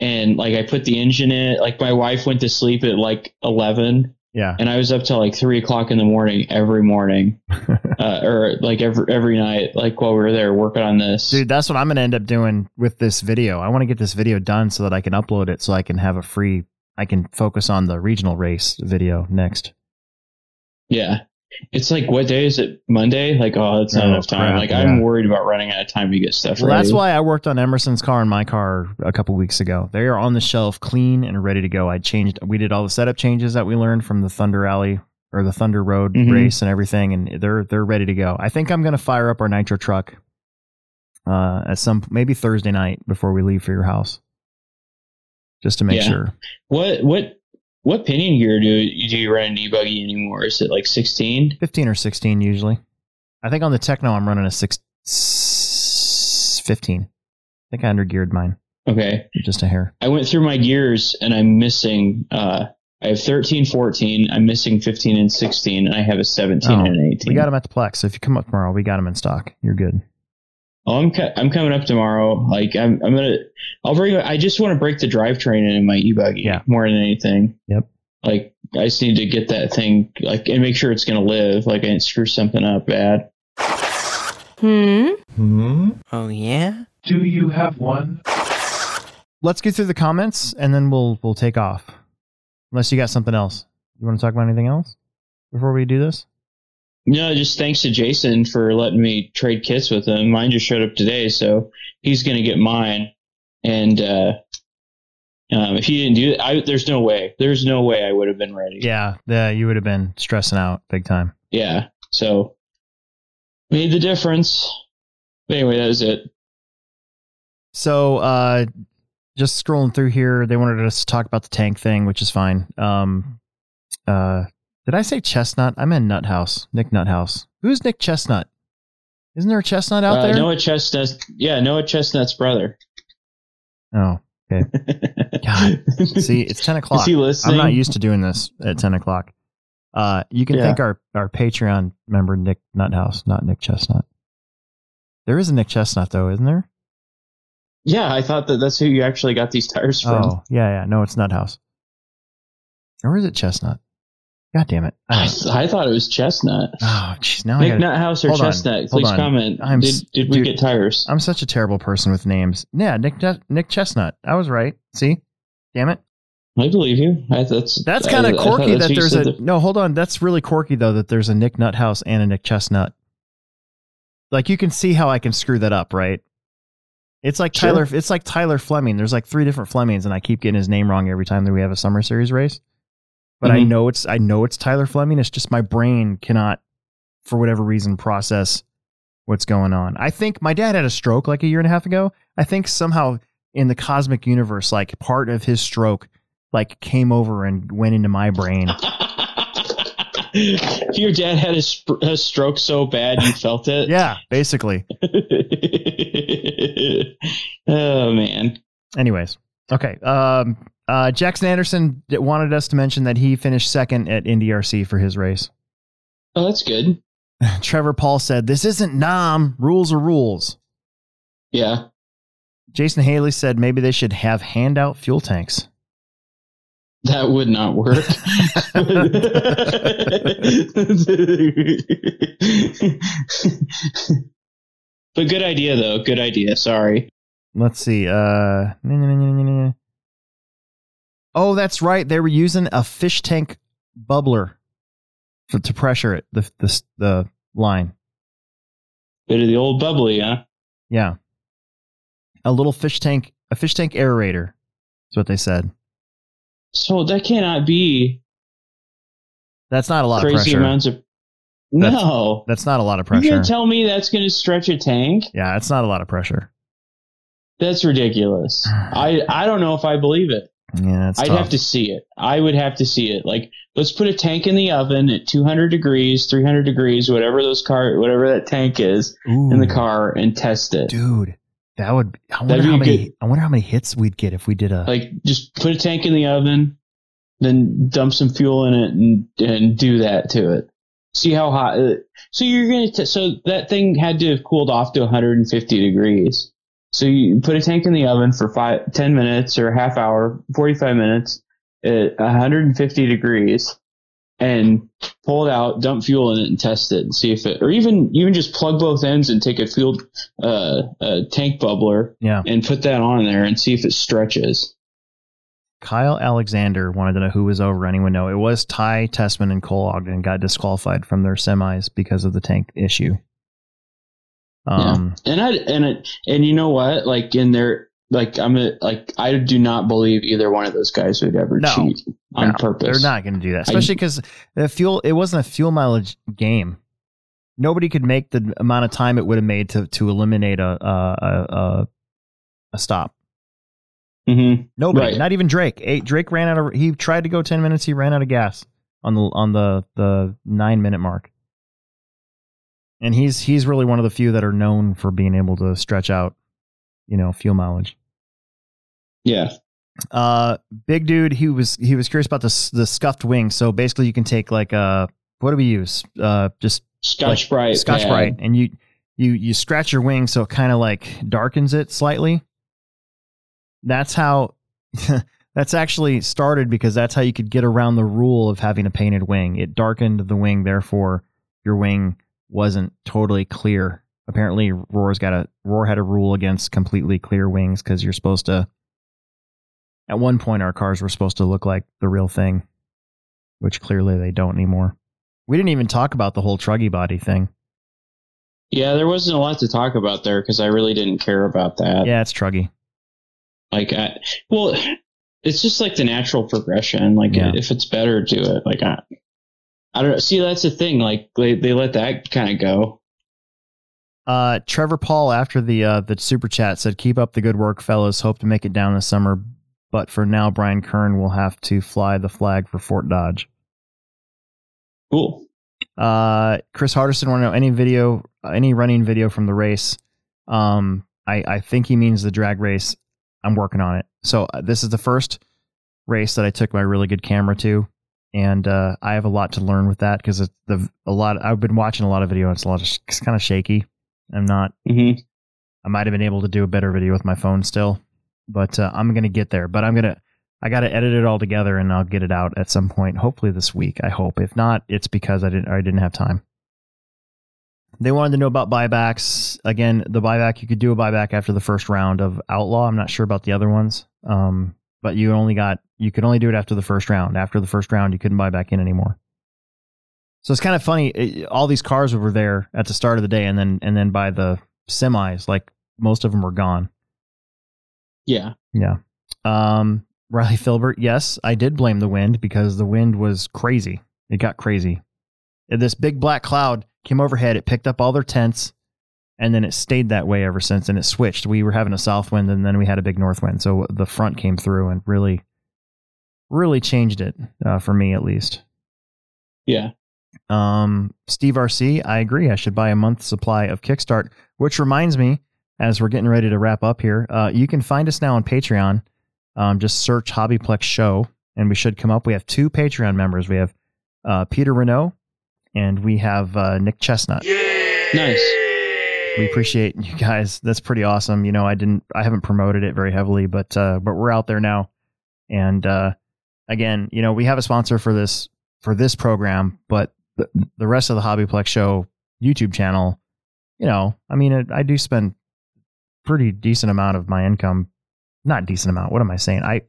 B: and like I put the engine in it. Like my wife went to sleep at like eleven,
A: Yeah,
B: and I was up till like three o'clock in the morning every morning, uh, or like every every night, like while we were there working on this.
A: dude, that's what I'm going to end up doing with this video. I want to get this video done so that I can upload it, so I can have a free. I can focus on the regional race video next.
B: Yeah. It's like what day is it? Monday? Like, oh, that's not
A: Oh,
B: enough time.
A: crap,
B: like,
A: yeah.
B: I'm worried about running out of time to get stuff
A: Well,
B: ready.
A: that's why I worked on Emerson's car and my car a couple weeks ago. They are on the shelf, clean and ready to go. I changed. We did all the setup changes that we learned from the Thunder Alley or the Thunder Road
B: Mhm.
A: race and everything, and they're they're ready to go. I think I'm going to fire up our nitro truck uh, at some maybe Thursday night before we leave for your house, just to make
B: Yeah.
A: sure.
B: What what what pinion gear do you, do you run in e-buggy anymore? Is it like 16?
A: 15 or 16 usually. I think on the Tekno I'm running a six, 15. I think I undergeared mine
B: Okay.
A: just a hair.
B: I went through my gears and I'm missing. Uh, I have 13, 14. I'm missing 15 and 16, and I have a 17
A: Oh,
B: and an 18.
A: We got them at the Plex. So if you come up tomorrow, we got them in stock. You're good.
B: Oh, I'm co- I'm coming up tomorrow. Like I'm I'm gonna I'll bring. I just want to break the drivetrain in my e-buggy
A: Yeah.
B: more than anything.
A: Yep.
B: Like I just need to get that thing like and make sure it's gonna live. Like I didn't screw something up bad.
I: Hmm. Hmm?
J: Oh, yeah?
I: Do you have one?
A: Let's get through the comments and then we'll we'll take off. Unless you got something else. You want to talk about anything else before we do this?
B: No, just thanks to Jason for letting me trade kits with him. Mine just showed up today, so he's gonna get mine. And uh, um, if he didn't do it, I, there's no way. There's no way I would have been ready.
A: Yeah, yeah, you would have been stressing out big time.
B: Yeah. So made the difference. But anyway, that was it.
A: So uh just scrolling through here, they wanted us to talk about the tank thing, which is fine. Um, uh, did I say Chestnut? I meant Nuthouse. Nick Nuthouse. Who's Nick Chestnut? Isn't there a Chestnut out
B: Uh,
A: there?
B: Noah Chestnut. Yeah, Noah Chestnut's brother.
A: Oh, okay. God. see, it's ten o'clock.
B: Is he listening?
A: I'm not used to doing this at ten o'clock. Uh, you can
B: Yeah.
A: thank our our Patreon member Nick Nuthouse, not Nick Chestnut. There is a Nick Chestnut though, isn't there?
B: Yeah, I thought that that's who you actually got these tires from.
A: Oh, yeah, yeah. No, it's Nuthouse. Or is it Chestnut? God damn it!
B: I, uh, I thought it was Chestnut.
A: Oh, jeez. Now I
B: Nick
A: gotta,
B: Nuthouse or
A: hold on,
B: Chestnut? Please comment.
A: I'm
B: did did we get tires?
A: I'm such a terrible person with names. Yeah, Nick Nick Chestnut. I was right. See, damn it.
B: I believe you. I, that's
A: That's kind of quirky that there's a
B: that-
A: no. Hold on, that's really quirky though that there's a Nick Nuthouse and a Nick Chestnut. Like you can see how I can screw that up, right? It's like
B: Sure.
A: Tyler. It's like Tyler Fleming. There's like three different Flemings, and I keep getting his name wrong every time that we have a summer series race. But I
B: Mhm.
A: know it's I know it's Tyler Fleming. It's just my brain cannot, for whatever reason, process what's going on. I think my dad had a stroke like a year and a half ago. I think somehow in the cosmic universe, like part of his stroke, like came over and went into my brain.
B: Your dad had a, sp- a stroke so bad you felt it.
A: Yeah, basically.
B: oh man.
A: Anyways, okay. Um, uh, Jackson Anderson wanted us to mention that he finished second at NDRC for his race.
B: Oh, that's good.
A: Trevor Paul said, "This isn't Nam. Rules are rules."
B: Yeah.
A: Jason Haley said maybe they should have handout fuel tanks.
B: That would not work. but good idea, though. Good idea. Sorry.
A: Let's see. Uh, oh, that's right. They were using a fish tank bubbler for, to pressure it. The the the line.
B: Bit of the old bubbly, huh?
A: Yeah. A little fish tank, a fish tank aerator. That's what they said.
B: So that cannot be
A: That's not a lot
B: crazy
A: of pressure.
B: amounts of.
A: That's-
B: No.
A: That's not a lot of pressure.
B: gonna tell me that's gonna stretch a tank?
A: yeah, it's not a lot of pressure.
B: That's ridiculous. I I don't know if I believe it.
A: Yeah,
B: I'd
A: tough.
B: have to see it. I would have to see it. Like, let's put a tank in the oven at 200 degrees, 300 degrees, whatever those car, whatever that tank is in the car, and test it.
A: dude. That would. I wonder how many.
B: good.
A: I wonder how many hits we'd get if we did a.
B: Like, just put a tank in the oven, then dump some fuel in it, and and do that to it. See how hot. uh, So you're gonna. T- so that thing had to have cooled off to 150 degrees. So you put a tank in the oven for five, 10 minutes or a half hour, 45 minutes at 150 degrees and pull it out, dump fuel in it and test it and see if it, or even, even just plug both ends and take a fuel, uh, a tank bubbler
A: yeah.
B: and put that on there and see if it stretches.
A: Kyle Alexander wanted to know who was over. Anyone know? It was Ty Tessmann and Cole Ogden got disqualified from their semis because of the tank issue. Um.
B: And I, and it, and you know what? Like in their, like I'm a, like I do not believe either one of those guys would ever
A: No.
B: cheat on
A: No,
B: purpose.
A: They're not going to do that, especially because the fuel. It wasn't a fuel mileage game. Nobody could make the amount of time it would have made to to eliminate a a a, a, stop.
B: hmm
A: Nobody,
B: Right.
A: not even Drake. Eh, Drake ran out of. He tried to go ten minutes. He ran out of gas on the on the the nine minute mark. And he's he's really one of the few that are known for being able to stretch out, you know, fuel mileage.
B: Yeah.
A: Uh, big dude. He was he was curious about the the scuffed wing. So basically, you can take like uh, what do we use? Uh, just
B: Scotch Brite.
A: Scotch. Brite, and you you you scratch your wing so it kind of like darkens it slightly. That's how. that's actually started because that's how you could get around the rule of having a painted wing. It darkened the wing, therefore your wing wasn't totally clear. Apparently, Roar's got a Roar had a rule against completely clear wings because you're supposed to. At one point, our cars were supposed to look like the real thing, which clearly they don't anymore. We didn't even talk about the whole truggy body thing.
B: Yeah, there wasn't a lot to talk about there because I really didn't care about that.
A: Yeah, it's truggy.
B: Like, I, well, it's just like the natural progression. Like,
A: Yeah.
B: if it's better, do it. Like, I, I don't know. See, that's the thing. Like, they, they let that kind of go.
A: Uh, Trevor Paul after the uh, the super chat said, "Keep up the good work, fellas. Hope to make it down this summer, but for now, Brian Kern will have to fly the flag for Fort Dodge."
B: Cool.
A: Uh, Chris Hardison want to know any video, any running video from the race. Um, I I think he means the drag race. I'm working on it. So uh, this is the first race that I took my really good camera to, and uh, I have a lot to learn with that because the a lot. I've been watching a lot of video. And it's a lot of it's kind of shaky. I'm not.
B: hmm
A: I might have been able to do a better video with my phone still, but uh, I'm gonna get there. But I'm gonna. I got to edit it all together and I'll get it out at some point. Hopefully this week. I hope. If not, it's because I didn't. I didn't have time. They wanted to know about buybacks. Again, the buyback you could do a buyback after the first round of Outlaw. I'm not sure about the other ones, um, but you only got you could only do it after the first round. After the first round, you couldn't buy back in anymore. So it's kind of funny. It, all these cars were there at the start of the day, and then and then by the semis, like most of them were gone.
B: Yeah.
A: Yeah. Um, Riley Filbert, yes, I did blame the wind because the wind was crazy. It got crazy. This big black cloud came overhead. It picked up all their tents, and then it stayed that way ever since. And it switched. We were having a south wind, and then we had a big north wind. So the front came through and really, really changed it uh, for me at least.
B: Yeah.
A: Um, Steve RC, I agree. I should buy a month's supply of Kickstart. Which reminds me, as we're getting ready to wrap up here, uh, you can find us now on Patreon. Um, just search Hobbyplex Show, and we should come up. We have two Patreon members. We have uh, Peter Renault, and we have uh, Nick Chestnut.
B: Nice.
A: We appreciate you guys. That's pretty awesome. You know, I didn't, I haven't promoted it very heavily, but uh, but we're out there now. And uh, again, you know, we have a sponsor for this for this program, but the, the rest of the Hobbyplex Show YouTube channel, you know, I mean, it, I do spend pretty decent amount of my income. Not decent amount. What am I saying? I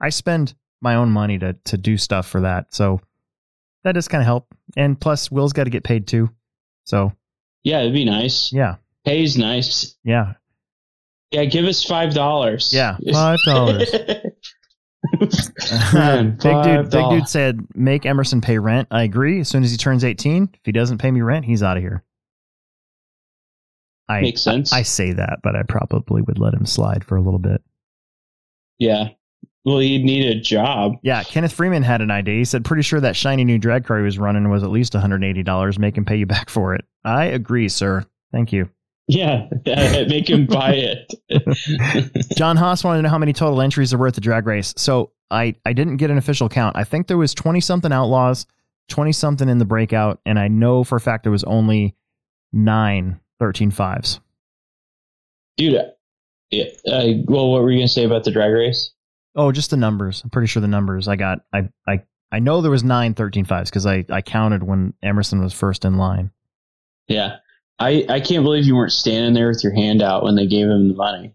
A: I spend my own money to to do stuff for that. So that does kind of help. And plus, Will's got to get paid too. So
B: Yeah, it'd be nice.
A: yeah,
B: Pay's nice.
A: yeah.
B: Yeah, give us five dollars.
A: Yeah, $5.
B: Man,
A: big dude, big dude said, "Make Emerson pay rent." I agree. As soon as he turns eighteen, if he doesn't pay me rent, he's out of here. I
B: Makes sense.
A: I say that, but I probably would let him slide for a little bit.
B: Yeah. Well, he'd need a job.
A: Yeah, Kenneth Freeman had an idea. He said, "Pretty sure that shiny new drag car he was running was at least one hundred eighty dollars. Make him pay you back for it." I agree, sir. Thank you.
B: Yeah, make him buy it.
A: John Haas wanted to know how many total entries there were at the drag race. So I, I didn't get an official count. I think there was 20 something outlaws, 20 something in the breakout, and I know for a fact there was only nine 13 fives.
B: Dude, yeah, uh, well, what were you going to say about the drag race?
A: Oh, just the numbers. I'm pretty sure the numbers I got. I I, I know there was nine 13 fives because I, I counted when Emerson was first in line.
B: Yeah. I, I can't believe you weren't standing there with your hand out when they gave him the money.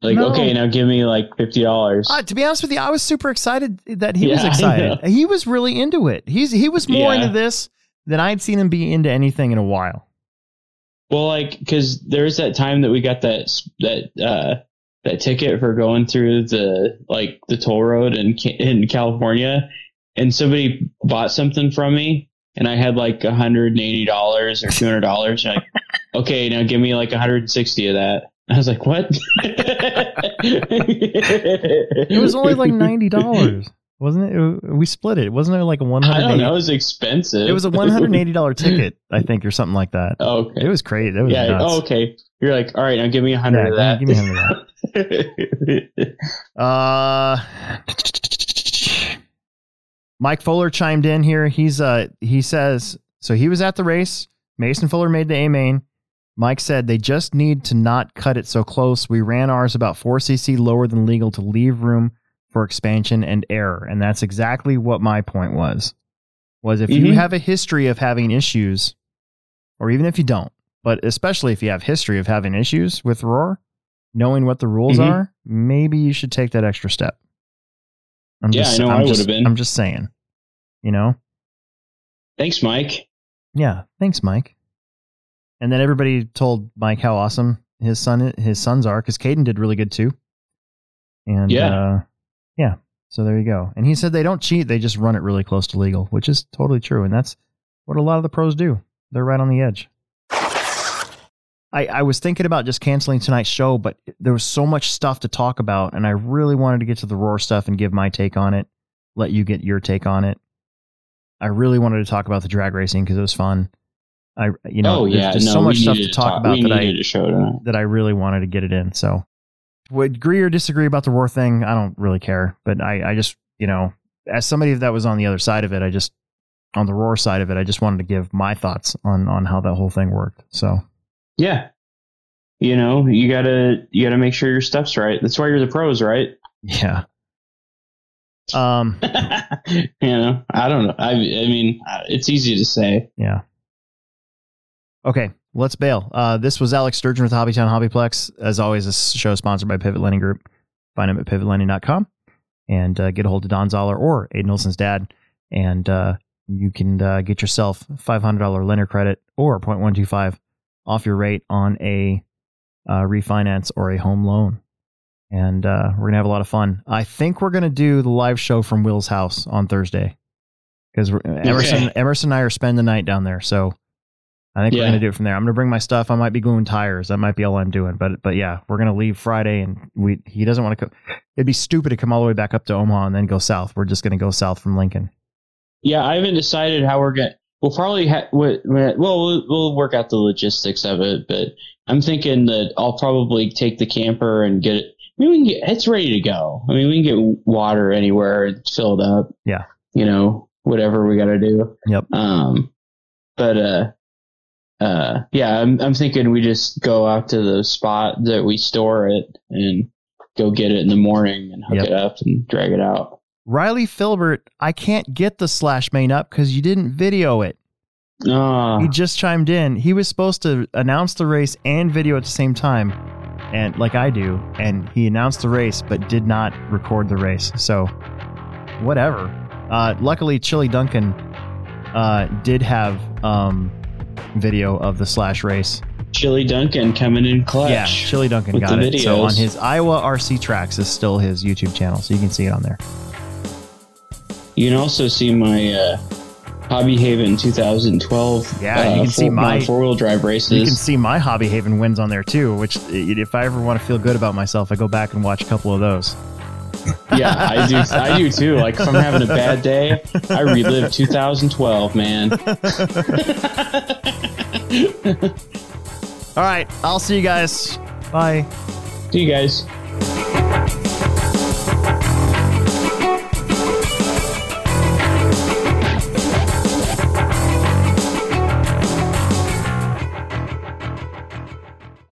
B: Like,
A: No.
B: okay, now give me like $50.
A: Uh, to be honest with you, I was super excited that he was
B: Yeah, I
A: excited. He was really into it. He's he was more
B: Yeah.
A: into this than I'd seen him be into anything in a while.
B: Well, like, because there's that time that we got that that uh, that ticket for going through the like the toll road in in California, and somebody bought something from me, and I had like hundred and eighty dollars or two hundred dollars. Like, okay, now give me like one hundred and sixty of that. I was like, what? it
A: It was only like ninety dollars, wasn't it? It- We split it. Wasn't it like a one
B: I
A: hundred?
B: don't know. It was expensive.
A: It was a one hundred and eighty dollar ticket, I think, or something like that.
B: okay.
A: It was crazy. It was
B: yeah.
A: nuts.
B: Oh, okay. You're like, all right, now give me a hundred
A: Yeah,
B: of that.
A: give me 100 of Uh, Mike Fuller chimed in here. He's uh he says so he was at the race. Mason Fuller made the A main. Mike said they just need to not cut it so close. We ran ours about 4cc lower than legal to leave room for expansion and error, and that's exactly what my point was. Was if you
B: Mhm.
A: have a history of having issues, or even if you don't, but especially if you have history of having issues with roar, knowing what the rules
B: Mhm.
A: are, maybe you should take that extra step. I'm
B: Yeah, I know
A: I'm
B: I
A: just-
B: would've been.
A: I'm just saying. You know?
B: Thanks, Mike.
A: Yeah. Thanks, Mike. And then everybody told Mike how awesome his son his sons are because Caden did really good too. And
B: Yeah.
A: uh, yeah. So there you go. And he said they don't cheat; they just run it really close to legal, which is totally true. And that's what a lot of the pros do. They're right on the edge. I, I was thinking about just canceling tonight's show, but there was so much stuff to talk about, and I really wanted to get to the Roar stuff and give my take on it. Let you get your take on it. I really wanted to talk about the drag racing because it was fun. I you know
B: oh
A: there's
B: yeah,
A: just
B: no,
A: so much stuff to talk about
B: We
A: that I that I really wanted to get it in. So, would agree or disagree about the roar thing? I don't really care, but I, I just, you know, as somebody that was on the other side of it, I just, on the roar side of it, I just wanted to give my thoughts on on how that whole thing worked. So,
B: Yeah, you know, you gotta you gotta make sure your stuff's right. That's why you're the pros, right?
A: yeah. Um,
B: you know, I don't know. I I mean, it's easy to say.
A: yeah. Okay, let's bail. Uh, this was Alex Sturgeon with Hobbytown Hobbyplex. As always, this show is sponsored by Pivot Lending Group. Find them at pivotlending.com and uh, get a hold of Don Zoller or Aiden Olson's dad. And uh, you can uh, get yourself $500 lender credit or 0.125 off your rate on a uh, refinance or a home loan. And uh, we're going to have a lot of fun. I think we're going to do the live show from Will's house on Thursday because Emerson, Emerson and I are spending the night down there. So I think we're going to do it from there. I'm going to bring my stuff. I might be gluing tires. That might be all I'm doing. But but yeah, we're going to leave Friday, and we he doesn't want to go. It'd be stupid to come all the way back up to Omaha and then go south. We're just going to go south from Lincoln.
B: Yeah, I haven't decided how we're gonna. We'll probably ha- well, we'll we'll work out the logistics of it, but I'm thinking that I'll probably take the camper and get it. I mean, we can get it's ready to go. I mean, we can get water anywhere and fill it up.
A: Yeah.
B: you know, whatever we got to do.
A: Yep.
B: Um, but uh, uh, yeah, I'm I'm thinking we just go out to the spot that we store it and go get it in the morning and hook
A: Yep.
B: it up and drag it out.
A: Riley Filbert, I can't get the slash main up because you didn't video it.
B: Ah,
A: He just chimed in. He was supposed to announce the race and video at the same time, and like I do, and he announced the race but did not record the race. So, whatever. Uh, luckily, Chili Duncan uh, did have um, video of the slash race.
B: Chili Duncan coming in clutch.
A: Yeah, Chili Duncan got it. So on his Iowa RC Tracks is still his YouTube channel, so you can see it on there.
B: You can also see my uh, Hobby Haven 2012.
A: Yeah,
B: uh,
A: you can see my-
B: four wheel drive races.
A: You can see my Hobby Haven wins on there too. Which, if I ever want to feel good about myself, I go back and watch a couple of those.
B: Yeah, I do. I do too. Like if I'm having a bad day, I relive 2012, man.
A: All right, I'll see you guys. Bye.
B: See you guys.